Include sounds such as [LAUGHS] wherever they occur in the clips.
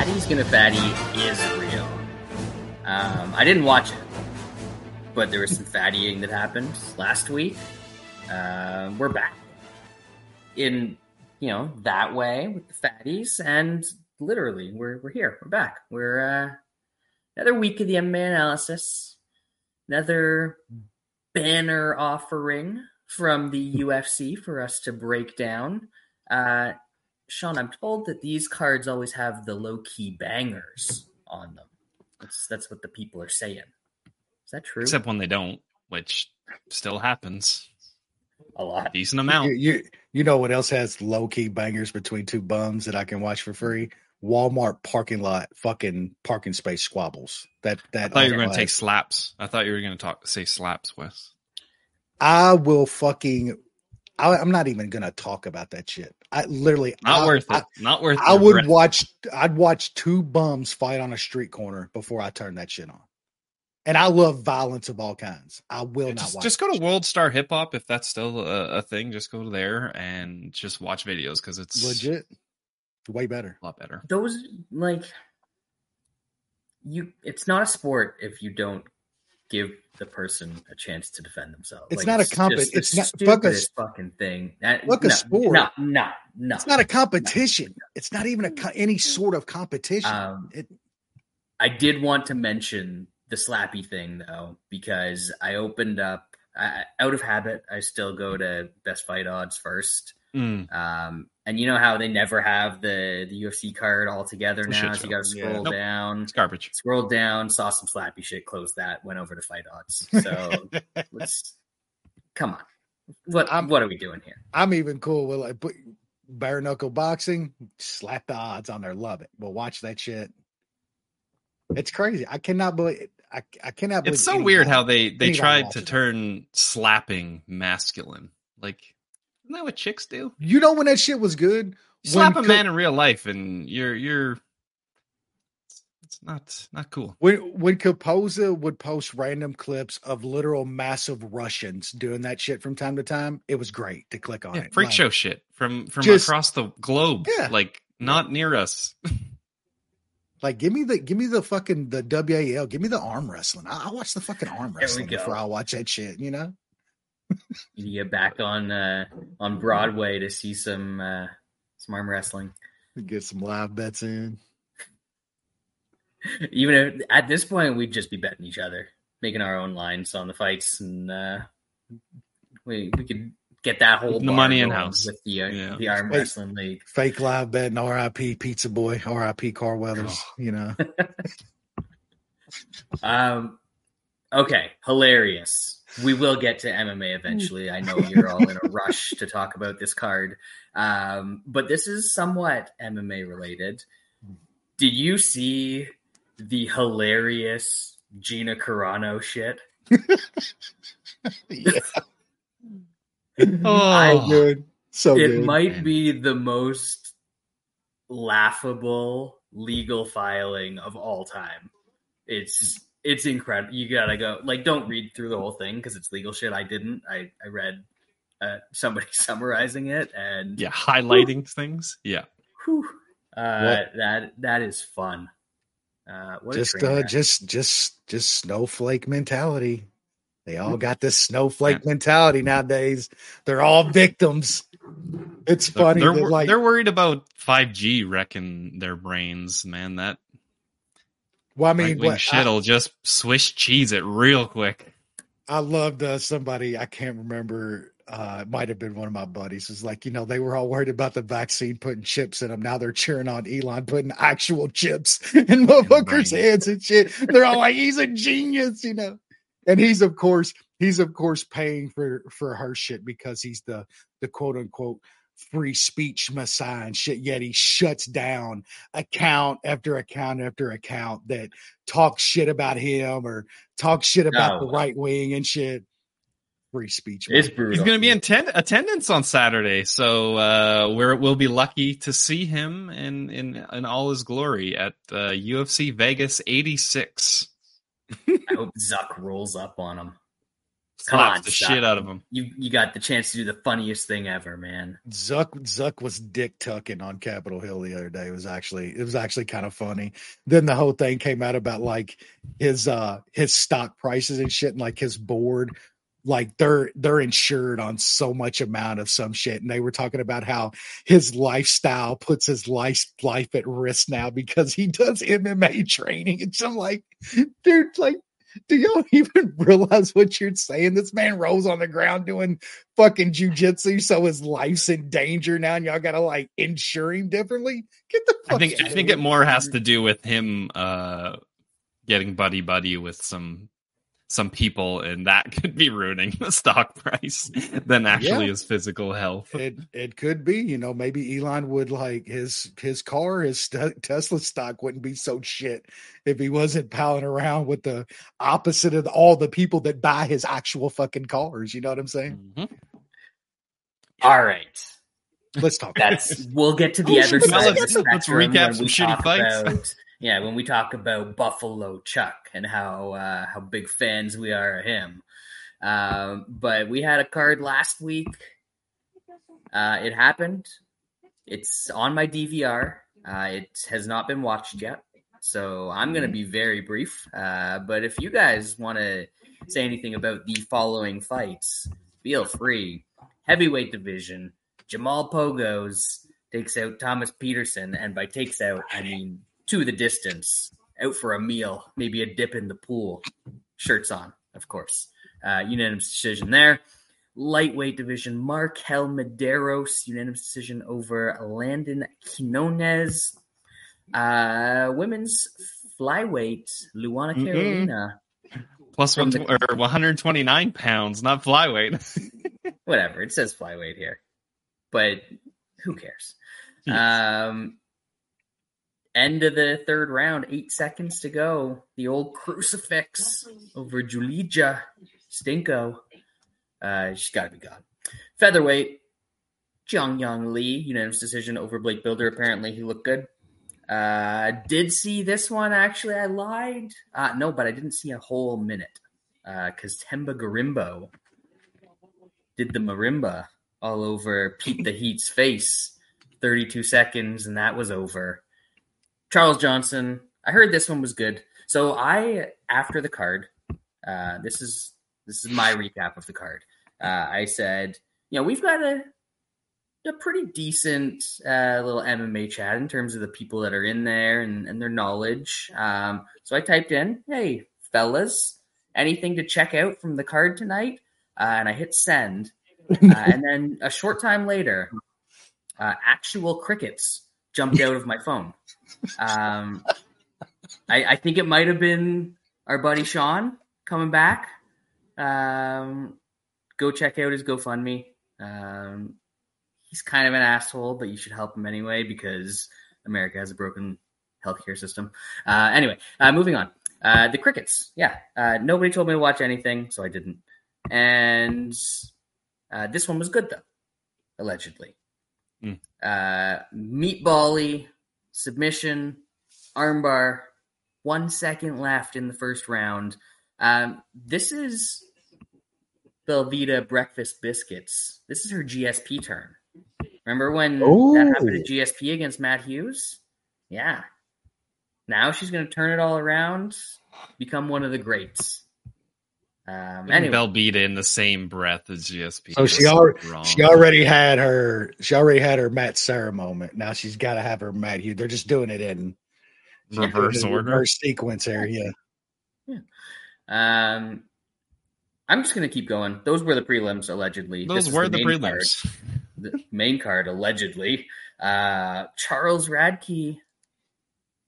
Fatty's gonna fatty is real. Um, I didn't watch it, but there was some fattying that happened last week. Uh, we're back in you know that way with the fatties, and literally we're we're here. We're back. We're uh, another week of the MMA analysis. Another banner offering from the UFC for us to break down. Uh, Sean, I'm told that these cards always have the low key bangers on them. That's that's what the people are saying. Is that true? Except when they don't, which still happens. A lot. Decent amount. You, you, you know what else has low key bangers between two bums that I can watch for free? Walmart parking lot fucking parking space squabbles. That that I thought you were going to take slaps. I thought you were going to talk say slaps, Wes. I will fucking. I, I'm not even gonna talk about that shit. I literally Not I, worth it. I, Not worth. I would breath. watch. I'd watch two bums fight on a street corner before I turn that shit on. And I love violence of all kinds. I will Yeah, not just, watch. just go to. World Star Hip Hop if that's still a, a thing. Just go there and just watch videos because it's legit. Way better. a lot better. Those like you. It's not a sport if you don't give the person a chance to defend themselves. It's Like, not a comp- it's not- fuck a- fucking thing. That, fuck a sport. No, no, no. It's not a competition. It's not even a co- any sort of competition. Um, it, I did want to mention the slappy thing though, because I opened up I, out of habit. I still go to best fight odds first. Mm. Um, and you know how they never have the, the UFC card all together It's now, so you got to Yeah. scroll Nope. down. It's garbage. Scrolled down, saw some slappy shit, closed that, went over to fight odds. [LAUGHS] So let's come on. What I'm- what are we doing here? I'm even cool with like put bare knuckle boxing. Slap the odds on there. Love it. But watch that shit. It's crazy. I cannot believe. I, I cannot believe. It's so weird how they they tried to turn slapping masculine. Like, isn't that what chicks do? You know when that shit was good. You slap When a Co- man in real life, and you're you're. It's not not cool. When when Kapoza would post random clips of literal massive Russians doing that shit from time to time, it was great to click on Yeah, it. freak Like, show shit from from Just- across the globe. Yeah. like not near us. [LAUGHS] Like, give me the give me the fucking the WAL. Give me the arm wrestling. I, I watch the fucking arm wrestling before I watch that shit. You know. You get back on uh, on Broadway to see some uh, some arm wrestling. Get some live bets in. Even if, at this point, we'd just be betting each other, making our own lines on the fights, and uh, we we could get that whole The money in-house. with the uh, Yeah. the arm Wait. wrestling league. Fake live betting. R.I.P. Pizza Boy. R.I.P. Carl Weathers. You know. [LAUGHS] Um, okay, hilarious. We will get to MMA eventually. I know you're all in a [LAUGHS] rush to talk about this card, um, but this is somewhat MMA related. Did you see the hilarious Gina Carano shit? [LAUGHS] yeah. [LAUGHS] Oh, So good. So it good. might man. be the most laughable legal filing of all time. It's it's incredible. You gotta go. Like, don't read through the whole thing because it's legal shit. I didn't. I I read uh, somebody [LAUGHS] summarizing it, and yeah, highlighting things. Yeah, whew, uh, What? that that is fun. Uh, what just uh just just just snowflake mentality they all got this snowflake mentality nowadays they're all victims it's funny They're, that, wor- like they're worried about five G wrecking their brains. Man, that well i mean what, shit'll just swish cheese it real quick. I, I loved uh, somebody i can't remember uh it might have been one of my buddies was like you know they were all worried about the vaccine putting chips in them now they're cheering on elon putting actual chips [LAUGHS] in motherfuckers heads and shit. They're all like he's a genius you know? And he's of course he's of course paying for for her shit because he's the the quote unquote free speech messiah and shit. Yet he shuts down account after account after account that talk shit about him or talk shit about No. the right wing and shit. Free speech. It's brutal. He's going to be in ten- attendance on Saturday, so uh, we're, we'll be lucky to see him in in, in all his glory at uh, UFC Vegas 86. I hope Zuck rolls up on him. Come Slaps on, the Zuck. shit out of him. You you got the chance to do the funniest thing ever, man. Zuck Zuck was dick tucking on Capitol Hill the other day. It was actually it was actually kind of funny. Then the whole thing came out about like his uh his stock prices and shit and like his board like they're they're insured on so much amount of some shit and they were talking about how his lifestyle puts his life life at risk now because he does MMA training and so I'm like dude like do y'all [LAUGHS] even realize what you're saying? This man rolls on the ground doing fucking jujitsu, so his life's in danger now, and y'all gotta like insure him differently. Get the fuck I think I think it more has to do with him uh, getting buddy buddy with some some people, and that [LAUGHS] could be ruining the stock price than actually Yeah. his physical health. It it could be, you know, maybe Elon would like his his car, his [LAUGHS] st- Tesla stock wouldn't be so shit if he wasn't palling around with the opposite of all the people that buy his actual fucking cars. You know what I'm saying? Mhm. All right. Let's talk. That's we'll get to the [LAUGHS] Oh, other side. of the let's- let's recap some shitty talk fights. Yeah, when we talk about Buffalo Chuck and how uh, how big fans we are of him. Um, but we had a card last week. Uh, it happened. It's on my DVR. Uh, it has not been watched yet, so I'm going to be very brief. Uh, but if you guys want to say anything about the following fights, feel free. Heavyweight division: Jamal Pogues takes out Thomas Petersen, and by takes out, I mean to the distance, out for a meal, maybe a dip in the pool, shirts on, of course. Uh, unanimous decision there. Lightweight division, Markel Medeiros, unanimous decision over Landon Quinones. Uh, women's flyweight, Luana Mm-mm. Carolina. One the- or 129 pounds, not flyweight. [LAUGHS] Whatever, it says flyweight here, but who cares? Yes. Um, end of the third round, eight seconds to go. The old crucifix over Julija Stinko. Uh, she's got to be gone. Featherweight, Jeong Yeong Lee, unanimous decision over Blake Bilder. Apparently, he looked good. Uh, did see this one actually. I lied. Uh, no, but I didn't see a whole minute because Themba Gorimbo did the marimba all over Pete the Heat's face. 32 seconds, and that was over. Charles Johnson, I heard this one was good. So I, after the card, uh, this is this is my recap of the card. Uh, I said, you know, we've got a a pretty decent uh, little MMA chat in terms of the people that are in there and, and their knowledge. Um, so I typed in, "Hey, fellas, anything to check out from the card tonight?" Uh, and I hit send, uh, [LAUGHS] and then a short time later, uh, actual crickets jumped out of my phone. Um, I, I think it might have been our buddy Sean coming back. Um, go check out his GoFundMe. Um, he's kind of an asshole, but you should help him anyway because America has a broken healthcare system. Uh, anyway, uh, moving on. Uh, the crickets. Yeah. Uh, nobody told me to watch anything, so I didn't. And uh, this one was good, though, allegedly. Uh, meatbally, submission, armbar, one second left in the first round. Um, this is Belvita breakfast biscuits. This is her GSP turn. Remember when that happened at GSP against Matt Hughes? Yeah. Now she's going to turn it all around, become one of the greats. Um, anyway, Belbita in the same breath as GSP. So she is already wrong. she already had her she already had her Matt Serra moment. Now she's got to have her Matt Hughes. They're just doing it in [LAUGHS] reverse in order. reverse sequence here. Yeah, um, I'm just going to keep going. Those were the prelims, allegedly. Those is were the, main card. prelims. the main card allegedly. Uh, Charles Radtke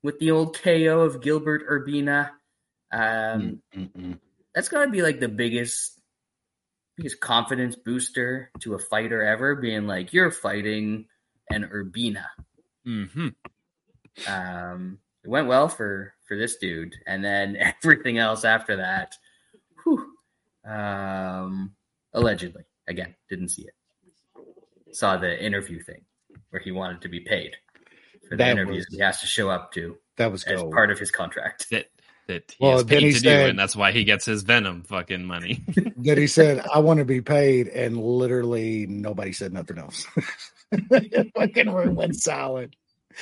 with the old KO of Gilbert Urbina. Um, Mm-mm. That's got to be like the biggest, biggest confidence booster to a fighter ever, being like, "You're fighting an Urbina." hmm Um, it went well for for this dude, and then [LAUGHS] everything else after that, whew, um, allegedly, again, didn't see it. Saw the interview thing where he wanted to be paid for the That interviews was- he has to show up to That was as gold. part of his contract. That that he Well, has then paid he to said- do, and that's why he gets his Venom fucking money. [LAUGHS] [LAUGHS] that he said, I want to be paid, and literally nobody said nothing else. [LAUGHS] Fucking room went silent.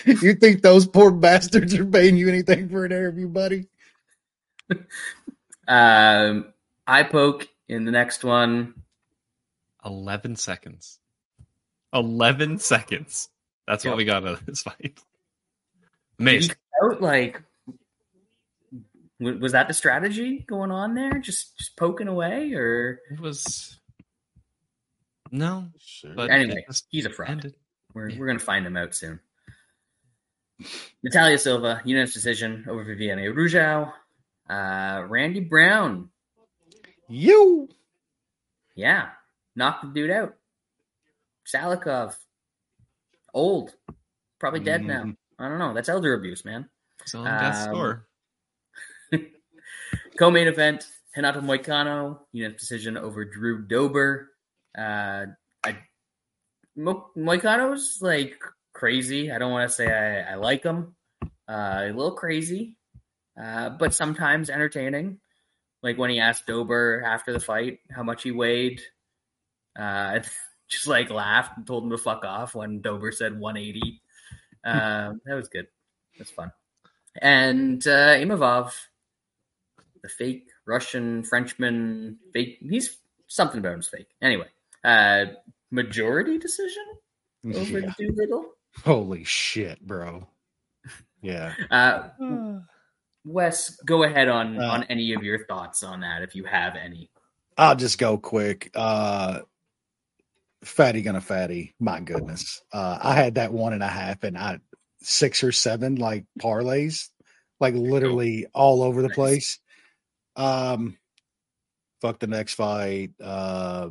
You think those poor bastards are paying you anything for an interview, buddy? Um, eye poke in the next one. Eleven seconds. Eleven seconds. That's Yeah. what we got out of this fight. Did Amazing. out like w- was that the strategy going on there? Just just poking away, or It was no, Sure. but Anyway, he's a fraud. ended. We're Yeah. we're gonna find him out soon. Natalia Silva, unanimous decision over Viviane Araújo. Uh, Randy Brown, You. yeah, knocked the dude out. Salikhov, old, probably dead now. Mhm. I don't know. That's elder abuse, man. So on death's Um, door. Co-main event: Renato Moicano, unanimous decision over Drew Dober. Uh, I, Mo- Moicano's like crazy. I don't want to say I, I like him. Uh, a little crazy, uh, but sometimes entertaining. Like when he asked Dober after the fight how much he weighed, uh, [LAUGHS] just like laughed and told him to fuck off when Dober said 180. Um, that was good. That's fun. And uh, Imavov, the fake Russian Frenchman, fake. He's something about him's fake. Anyway, uh, majority decision [LAUGHS] over Yeah. Doolittle. Holy shit, bro. Yeah. [LAUGHS] Uh, Wes, go ahead on Uh, on any of your thoughts on that if you have any. I'll just go quick. Uh fatty gonna fatty. My goodness. Uh I had that one and a half and I six or seven like parlays, like literally all over the place. Um fuck the next fight. Uh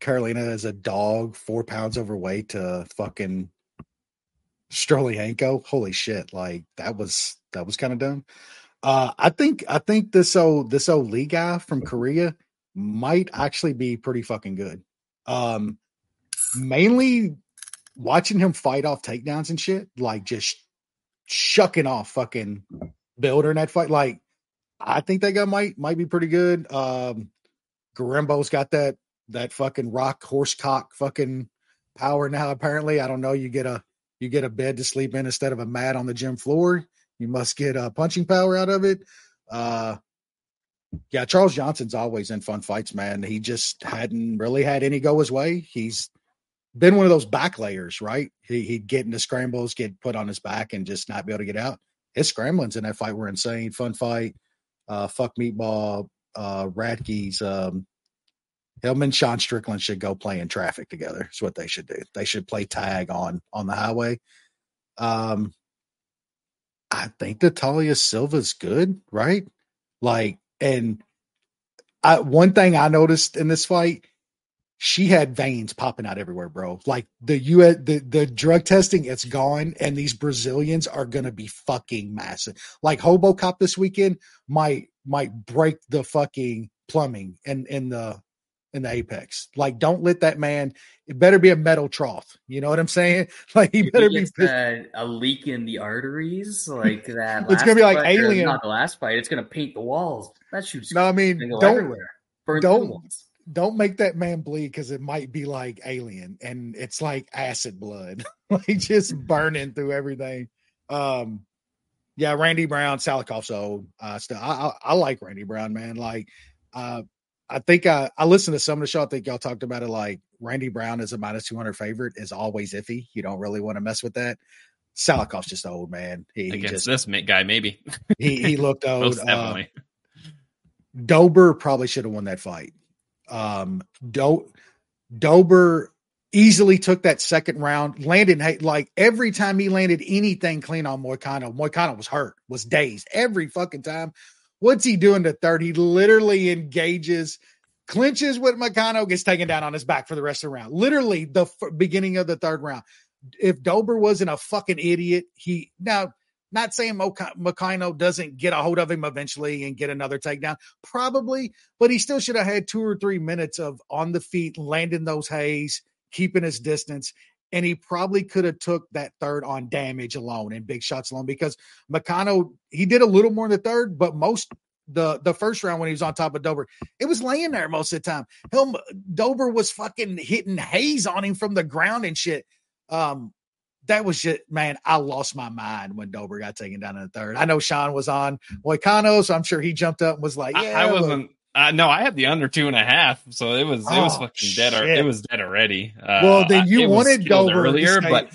Carolina is a dog, four pounds overweight to fucking Stoliarenko. Holy shit. Like that was that was kind of dumb. Uh I think I think this old this old Lee guy from Korea might actually be pretty fucking good. Um mainly watching him fight off takedowns and shit, like just shucking off fucking Bilder in that fight. Like I think that guy might might be pretty good. Um Gorimbo's got that that fucking rock horse cock fucking power now, apparently. I don't know. You get a you get a bed to sleep in instead of a mat on the gym floor. You must get uh, punching power out of it. Uh, yeah, Charles Johnson's always in fun fights, man. He just hadn't really had any go his way. He's been one of those back layers, right? He, he'd get into scrambles, get put on his back, and just not be able to get out. His scramblings in that fight were insane. Fun fight. Uh, fuck meatball. Uh, Radtke's. Um, him and Sean Strickland should go play in traffic together. That's what they should do. They should play tag on on the highway. Um, I think that Talia Silva's good, right? Like, and I one thing I noticed in this fight, she had veins popping out everywhere, bro. Like the U the the drug testing, it's gone, and these Brazilians are gonna be fucking massive. Like Hobo Cop this weekend might might break the fucking plumbing in in the in the apex. Like, don't let that man. It better be a metal trough. You know what I'm saying? [LAUGHS] Like, he better he be. uh, a leak in the arteries like that. [LAUGHS] It's gonna be like fight, Alien. Not the last fight. It's gonna paint the walls. That shoots. No, I mean, don't everywhere. Burn don't- through the walls. Don't make that man bleed because it might be like alien and it's like acid blood [LAUGHS] like just burning through everything um yeah randy brown Salikhov's old uh still I, I i like randy brown man like uh i think i i listened to some of the show i think y'all talked about it like randy brown is a minus 200 favorite is always iffy you don't really want to mess with that Salikhov's just old man he, he Against just this guy, maybe. he, he looked [LAUGHS] old Most uh. Dober probably should have won that fight. Um, Do- Dober easily took that second round, landed like every time he landed anything clean on Moicano, Moicano was hurt, was dazed every fucking time. What's he doing to third? He literally engages clinches with Moicano, gets taken down on his back for the rest of the round. Literally the f- beginning of the third round. If Dober wasn't a fucking idiot, he now not saying Moicano doesn't get a hold of him eventually and get another takedown, probably, but he still should have had two or three minutes of on the feet, landing those hays, keeping his distance, and he probably could have took that third on damage alone and big shots alone because Moicano he did a little more in the third, but most the the first round when he was on top of Dober, it was laying there most of the time. Him Dober was fucking hitting hays on him from the ground and shit. Um, that was just man, I lost my mind when Dober got taken down in the third. I know Sean was on Moicano, so I'm sure he jumped up and was like, "Yeah." I, I wasn't. Uh, no, I had the under two and a half, so it was it was Oh, fucking dead. shit. It was dead already. Uh, Well, then you wanted Dober earlier, stay- but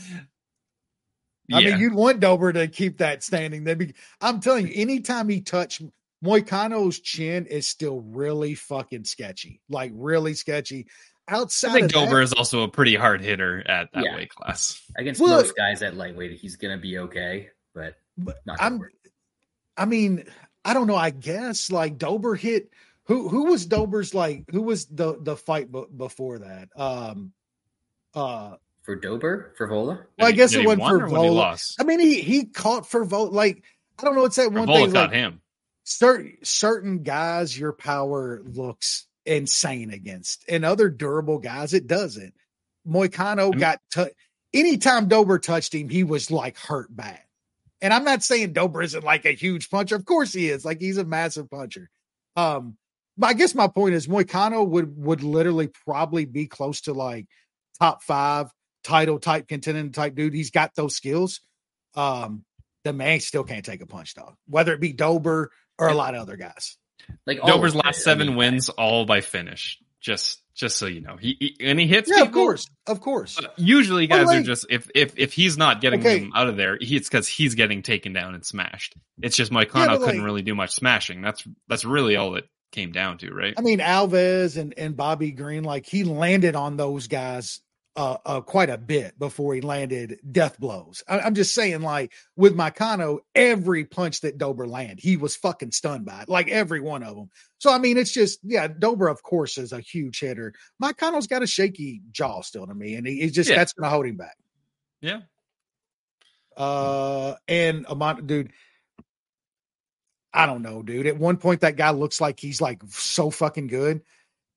I mean, you'd want Dober to keep that standing. They'd be, I'm telling you, anytime he touched Moicano's chin is still really fucking sketchy, like really sketchy. Outside I think of that- Dober is also a pretty hard hitter at that Yeah. weight class. Against Well- most guys at lightweight, he's gonna be okay, but But not. I'm, Dober. I mean, I don't know. I guess like Dober hit who who was Dober's like who was the the fight b- before that? Um, uh, for Dober for Vola. well, I guess it he went for or when he Vola. I mean, he he caught for vote like I don't know. It's that one Vola thing. caught Like, him. certain certain guys, your power looks insane against, and other durable guys, it doesn't. Moicano mean- got tou- anytime Dober touched him, he was like hurt bad. And I'm not saying Dober isn't like a huge puncher. Of course he is. Like he's a massive puncher. Um, but I guess my point is Moicano would would literally probably be close to like top five title type contending type dude. He's got those skills. Um, the man still can't take a punch though, whether it be Dober or a lot of other guys. Like Dober's of last it, I seven mean, wins all by finish. Just just so you know, he, he and he hits. Yeah, of course, of course. Uh, but Usually, Well, guys like- are just if if if he's not getting Okay. them out of there, he, it's because he's getting taken down and smashed. It's just Moicano Yeah, but, couldn't like- really do much smashing. That's that's really all it came down to, right? I mean, Alves and, and Bobby Green, like he landed on those guys uh, uh, quite a bit before he landed death blows. I, I'm just saying, like with Moicano, every punch that Dober landed, he was fucking stunned by it, like every one of them. So I mean, it's just yeah, Dober of course is a huge hitter. Moicano's got a shaky jaw still to me, and he, he's just Yeah. that's going to hold him back. yeah. Uh, and Amon, dude, I don't know, dude. At one point, that guy looks like he's like so fucking good.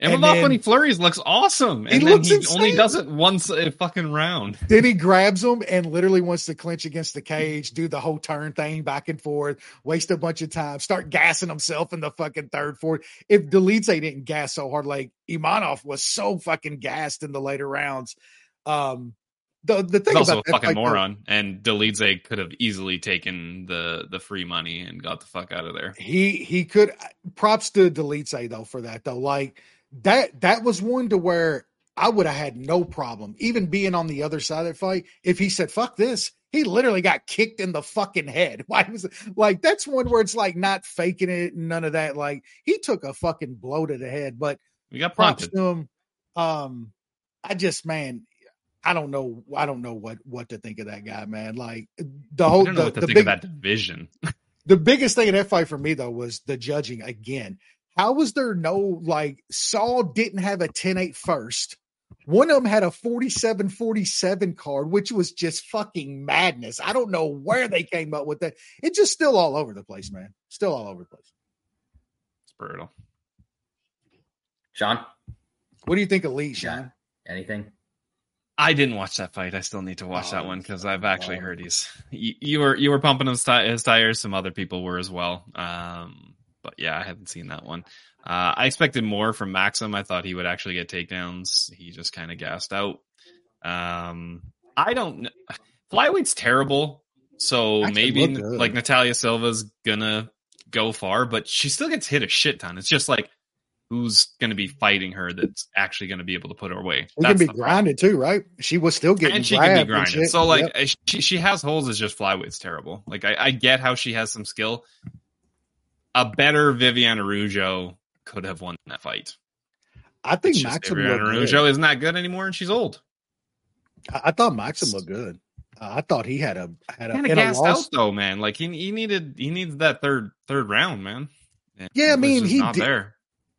And, And then- when he flurries looks awesome, He and then looks he insane. only does it once a fucking round. Then he grabs him and literally wants to clinch against the cage, do the whole turn thing back and forth, waste a bunch of time, start gassing himself in the fucking third, fourth. If Dolidze didn't gas so hard, like Imavov was so fucking gassed in the later rounds. Um, the the thing He's also a fucking though- moron, and Dolidze could have easily taken the the free money and got the fuck out of there. he he could props to say though for that though like that that was one to where i would have had no problem even being on the other side of that fight if he said fuck this he literally got kicked in the fucking head [LAUGHS] why was it like that's one where it's like not faking it and none of that like he took a fucking blow to the head but We got props to him um i just man I don't know. I don't know what what to think of that guy, man. Like the whole the, the big that division. [LAUGHS] the biggest thing in that fight for me though was the judging again. How was there no like Saul didn't have a 10-8 first? One of them had a 47-47 card, which was just fucking madness. I don't know where they came up with that. It's just still all over the place, man. Still all over the place. It's brutal. Sean, What do you think of Lee, Yeah. Sean? anything? I didn't watch that fight. I still need to watch Oh, that one because I've actually heard he's you, you were you were pumping his, ti- his tires. Some other people were as well. Um, but yeah, I haven't seen that one. Uh, I expected more from Maxim. I thought he would actually get takedowns. He just kind of gassed out. Um, I don't. kn- Flyweight's terrible. So Actually maybe like Natalia Silva's gonna go far, but she still gets hit a shit ton. It's just like who's gonna be fighting her that's actually gonna be able to put her away. She can be problem grinded too, right? She was still getting and she can be grinded. So like Yep. uh, she she has holes. It's just flyweight's terrible. Like I, I get how she has some skill. A better Viviane Araújo could have won that fight. I think Maxim Viviane Araújo isn't that good anymore, and she's old. I, I thought Maxim looked good. Uh, I thought he had a had a, Kind in of gassed out though, man. Like he he needed he needs that third third round, man. And Yeah, I mean, he not did- there.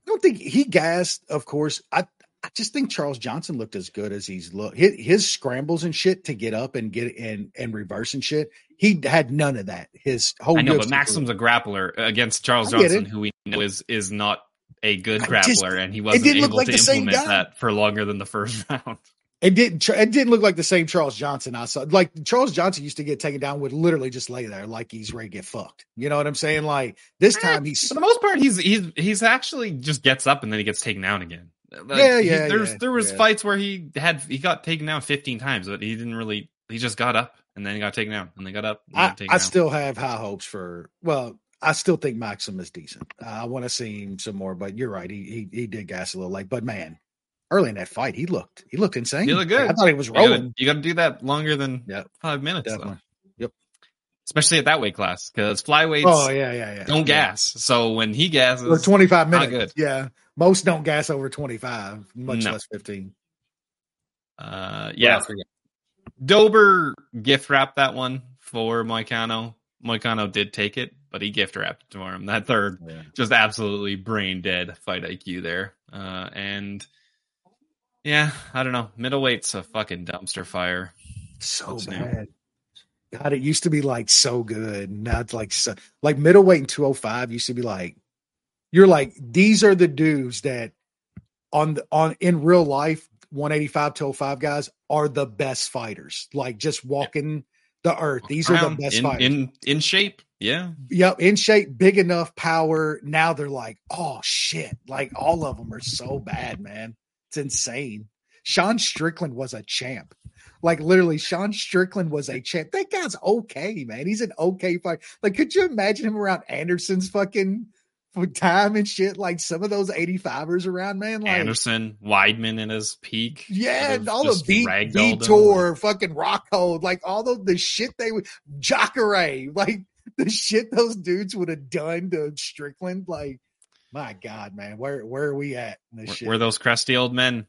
don't think he gassed. Of course, I I just think Charles Johnson looked as good as he's looked. His, his scrambles and shit to get up and get and and reverse and shit. He had none of that. His whole I know, but Maxim's a grappler uh, against Charles Johnson, who we know is is not a good grappler, just- and he wasn't able like to implement that for longer than the first [LAUGHS] round. It didn't. It didn't look like the same Charles Johnson I saw. Like Charles Johnson used to get taken down, would literally just lay there like he's ready to get fucked. You know what I'm saying? Like this eh, time he's For the most part, he's he's he's actually just gets up and then he gets taken down again. Like, Yeah, he- yeah, There's yeah, there was yeah. fights where he had he got taken down 15 times, but he didn't really. He just got up and then he got taken down and then got up. And I, got I still have high hopes for. Well, I still think Maxim is decent. I want to see him some more, but you're right. He he, he did gas a little late, but man, early in that fight, he looked he looked insane. He looked good. I thought he was rolling. you gotta do that longer than Yep. five minutes. Yep. Especially at that weight class, because flyweights Oh yeah, yeah, yeah. don't Yeah. gas. So when he gasses, Or 25 not minutes. Yeah, most don't gas over 25, much No. less 15. uh, yeah, else we got? Dober gift wrapped that one for Moicano. Moicano did take it, but he gift wrapped it for him. That third, Yeah. just absolutely brain dead fight IQ there. Uh, and yeah, I don't know. Middleweight's a fucking dumpster fire. So What's new? bad. God, it used to be like so good. Now it's like so, like middleweight and 205 used to be like you're like these are the dudes that on the on in real life 185 205 guys are the best fighters. Like just walking the earth. These are the best in, fighters. in in shape. Yeah, Yep, in shape, big enough, power. Now they're like, oh shit! Like all of them are so bad, man. It's insane. Sean Strickland was a champ. Like literally, Sean Strickland was a champ. That guy's okay, man. He's an okay fighter. Like, could you imagine him around Anderson's fucking for time and shit? Like some of those 85ers around, man. Like Anderson, Weidman in his peak. yeah, sort and of all the just V ragdolled him. Vitor, fucking Rockhold, like all the the shit they would Jacare, like the shit those dudes would have done to Strickland. Like, my God, man, where where are we at in this Where, shit? where those crusty old men?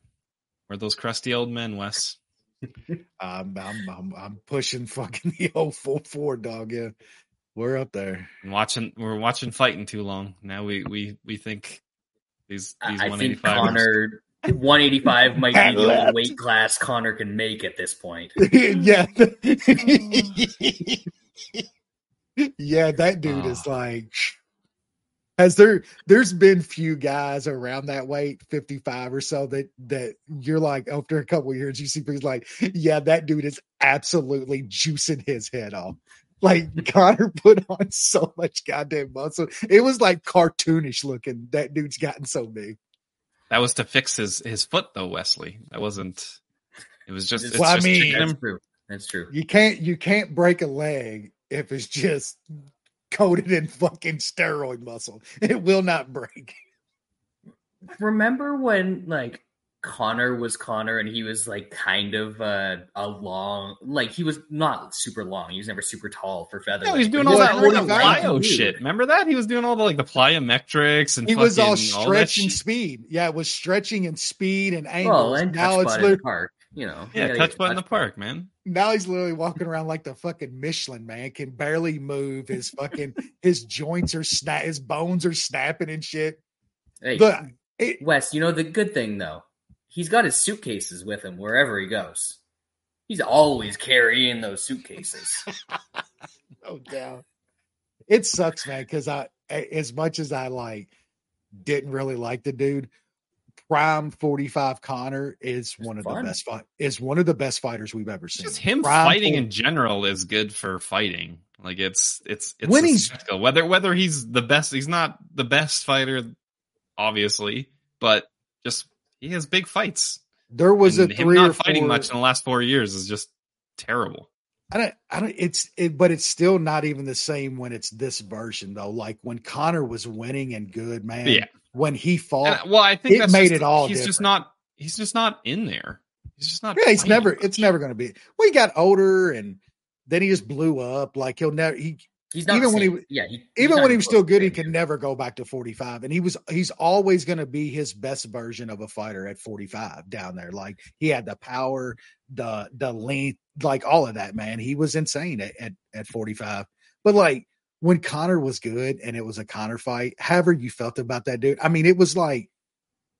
Where those crusty old men, Wes? [LAUGHS] I'm, I'm I'm I'm pushing fucking [LAUGHS] the old full four dog. Yeah, we're up there. And watching, we're watching fighting too long. Now we we we think these these I I think. Conor 185 might be the only weight class Conor can make at this point. [LAUGHS] yeah, [LAUGHS] yeah, that dude is Ah. like. Has there there's been few guys around that weight, 55 or so, that that you're like after a couple of years, you see people like, yeah, that dude is absolutely juicing his head off. Like Conor put on so much goddamn muscle. It was like cartoonish looking. That dude's gotten so big. That was to fix his his foot though, Wesley. That wasn't. It was just. It's Well, I just mean- That's true. That's true. You can't you can't break a leg if it's just coated in fucking steroid muscle. It will not break. Remember when like Conor was Conor and he was like kind of uh, a long, like he was not super long. He was never super tall for featherweight. Yeah, he was doing but all was that like, like plyo shit. Remember that? He was doing all the like the plyometrics and He was all fucking that stretch and shit. speed. Yeah, it was stretching and speed and angles. Well, and now touch it's butt in the park. You know, Yeah, gotta touch get butt in the park, man. now he's literally walking around like the fucking Michelin man. Can barely move. His fucking his joints are snap. His bones are snapping and shit. Hey, But it, Wes, you know the good thing though, he's got his suitcases with him wherever he goes. He's always carrying those suitcases. [LAUGHS] no doubt. It sucks, man, because I as much as I like didn't really like the dude, Prime 45 Conor is one of fun. the best fight is one of the best fighters we've ever seen. Just him Prime fighting 40 in general is good for fighting. Like it's it's it's When he's- whether whether he's the best. He's not the best fighter, obviously, but just he has big fights. there was And a him three not or fighting four, much in the last four years is just terrible. I don't, I don't, it's, it, but it's still not even the same when it's this version though. Like when Conor was winning and good, man. Yeah. When he fought, And, well, I think it that's made just- it all He's just not. He's just not in there. He's just not. yeah, he's never, much. it's never going to be. Well, he got older and then he just blew up. Like he'll never, he, He's not Even when he yeah, he, even when he was still good, he could never go back to 45. And he was, he's always going to be his best version of a fighter at 45 down there. Like he had the power, the, the length, like all of that, man. He was insane at, at, at 45. But like when Conor was good and it was a Conor fight, however you felt about that dude, I mean, it was like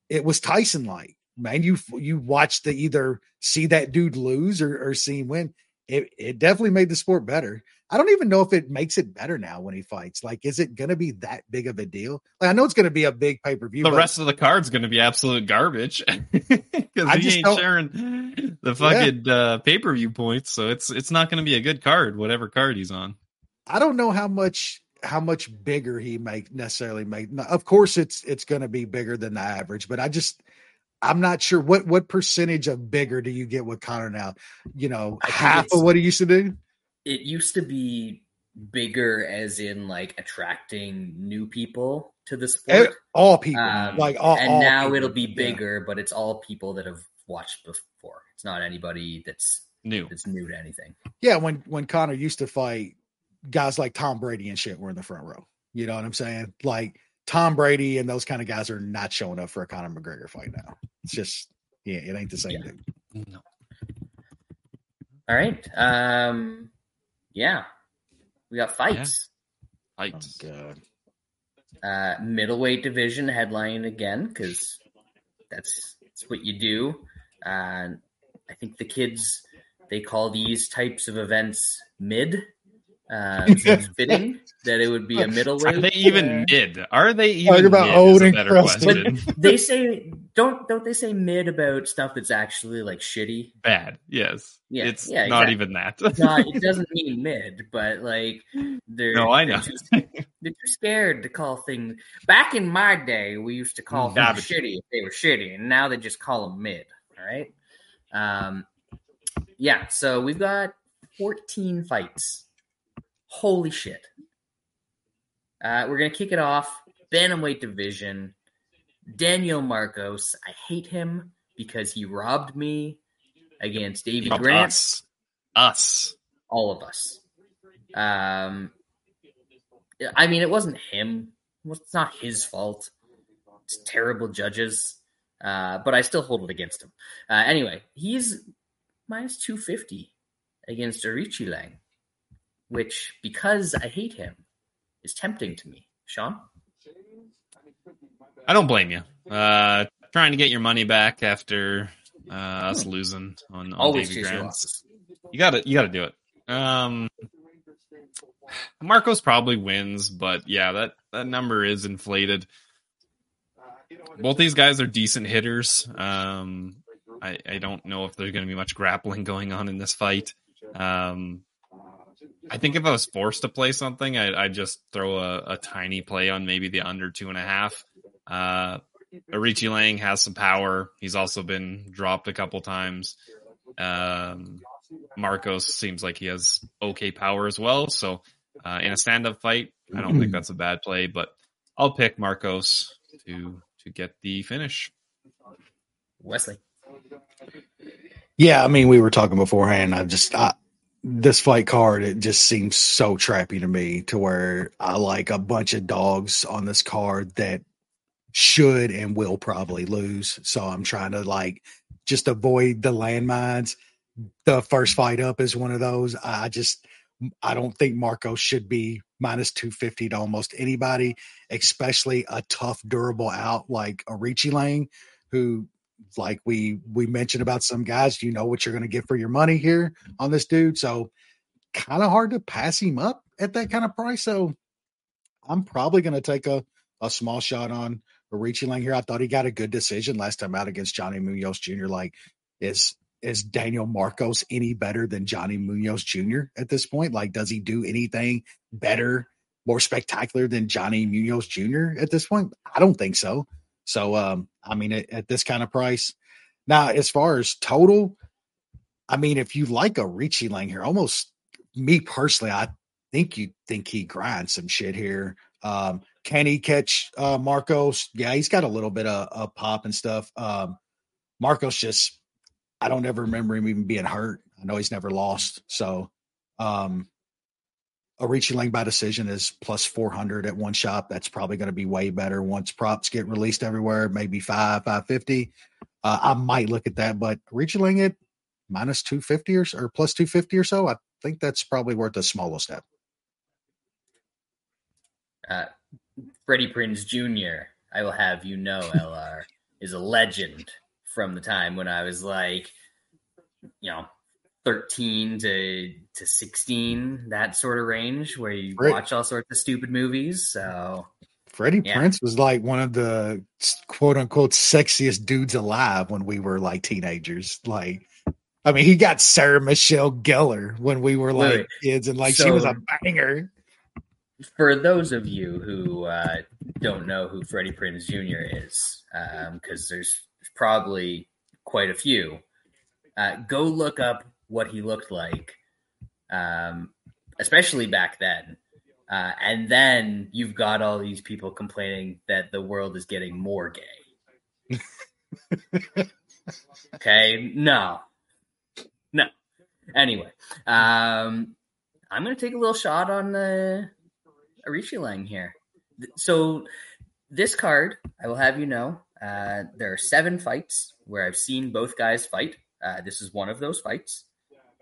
it was Tyson like, man. You you watched the either see that dude lose or, or see him win. It it definitely made the sport better. I don't even know if it makes it better now when he fights. Like, is it gonna be that big of a deal? Like, I know it's gonna be a big pay per view. The rest of the card's going to be absolute garbage [LAUGHS] because he just ain't don't- sharing the fucking uh, pay per view points. So it's it's not going to be a good card, whatever card he's on. I don't know how much how much bigger he make necessarily make. Of course, it's it's going to be bigger than the average, but I just I'm not sure what what percentage of bigger do you get with Conor now? You know, half of what he used to do. It used to be bigger, as in like attracting new people to the Eh, sport. All people, Um, like all, and all now people. it'll be Yeah. bigger, but it's all people that have watched before. It's not anybody that's New. that's new to anything. Yeah, when when Conor used to fight guys like Tom Brady and shit were in the front row. You know what I'm saying? Like Tom Brady and those kind of guys are not showing up for a Conor McGregor fight now. It's just yeah, it ain't the same Yeah. dude. No. All right. Um yeah. We got fights. Oh god. Uh middleweight division headline again, because that's that's what you do. Uh I think the kids they call these types of events mid. Uh, [LAUGHS] it seems fitting that it would be a middleweight. Are they even mid? Are they even Talk about mid? old Is a and better crusty. question. they say don't don't they say mid about stuff that's actually like shitty? Bad. Yes. Yeah, It's yeah, not exactly. even that. Not it [LAUGHS] doesn't mean mid, but like they're No, I they're know. they're too scared to call things. Back in my day, we used to call Mm, things shitty if they were shitty, and now they just call them mid. All right. Um, yeah. So we've got 14 fights. Holy shit. Uh, we're gonna kick it off. Bantamweight division. Daniel Marcos. I hate him because he robbed me against Davey Grant us. Us. all of us. Um, I mean, it wasn't him. It's not his fault. It's terrible judges. Uh, but I still hold it against him. Uh, anyway, he's minus 250 against Aoriqileng, which, because I hate him, is tempting to me. Sean? I don't blame you. Uh, trying to get your money back after uh, us losing on, on Always Grant. You gotta you gotta do it. Um Marcos probably wins, but yeah, that, that number is inflated. Both these guys are decent hitters. Um I, I don't know if there's gonna be much grappling going on in this fight. Um I think if I was forced to play something, I, I'd just throw a, a tiny play on maybe the under two and a half. Uh, Aoriqileng has some power. He's also been dropped a couple times. Um, Marcos seems like he has okay power as well. So uh, in a stand-up fight, I don't think that's a bad play. But I'll pick Marcos to to get the finish. Wesley. Yeah, I mean, we were talking beforehand. I just I, this fight card it just seems so trappy to me to where I like a bunch of dogs on this card that should and will probably lose. So I'm trying to like just avoid the landmines. The first fight up is one of those. I just I don't think Marco should be minus 250 to almost anybody, especially a tough, durable out like a Richie Lang, who like we we mentioned about some guys, you know what you're going to get for your money here on this dude. So kind of hard to pass him up at that kind of price. So I'm probably going to take a a small shot on Aoriqileng here. I thought he got a good decision last time out against Johnny Munoz Jr. Like, is is Daniel Marcos any better than Johnny Munoz Jr. at this point? Like, does he do anything better, more spectacular than Johnny Munoz Jr. at this point? I don't think so. So, um, I mean, at, at this kind of price. Now, as far as total, I mean, if you like Aoriqileng here, almost me personally, I think you think he grinds some shit here. Um, can he catch uh Marcos? Yeah, he's got a little bit of, of pop and stuff. Um, Marcos just, I don't ever remember him even being hurt. I know he's never lost. So, um, Aoriqileng by decision is plus 400 at one shop. That's probably going to be way better once props get released everywhere, maybe five, 550. Uh, I might look at that, but Richie Lang at minus 250 or, or plus 250 or so, I think that's probably worth a smaller step. Uh, Freddie Prinze Jr., I will have you know, LR, is a legend from the time when I was like, you know, 13 to to 16, that sort of range where you Right. watch all sorts of stupid movies. So Freddie Yeah. Prince was like one of the quote unquote sexiest dudes alive when we were like teenagers. Like, I mean, he got Sarah Michelle Gellar when we were like Wait, kids, and like she was a banger. For those of you who uh, don't know who Freddie Prinze Jr. is, because there's probably quite a few, uh, go look up what he looked like, um, especially back then. Uh, and then you've got all these people complaining that the world is getting more gay. okay, no, no. Anyway, um, I'm going to take a little shot on the Aoriqileng here. So this card, I will have you know, uh, there are seven fights where I've seen both guys fight. Uh, this is one of those fights,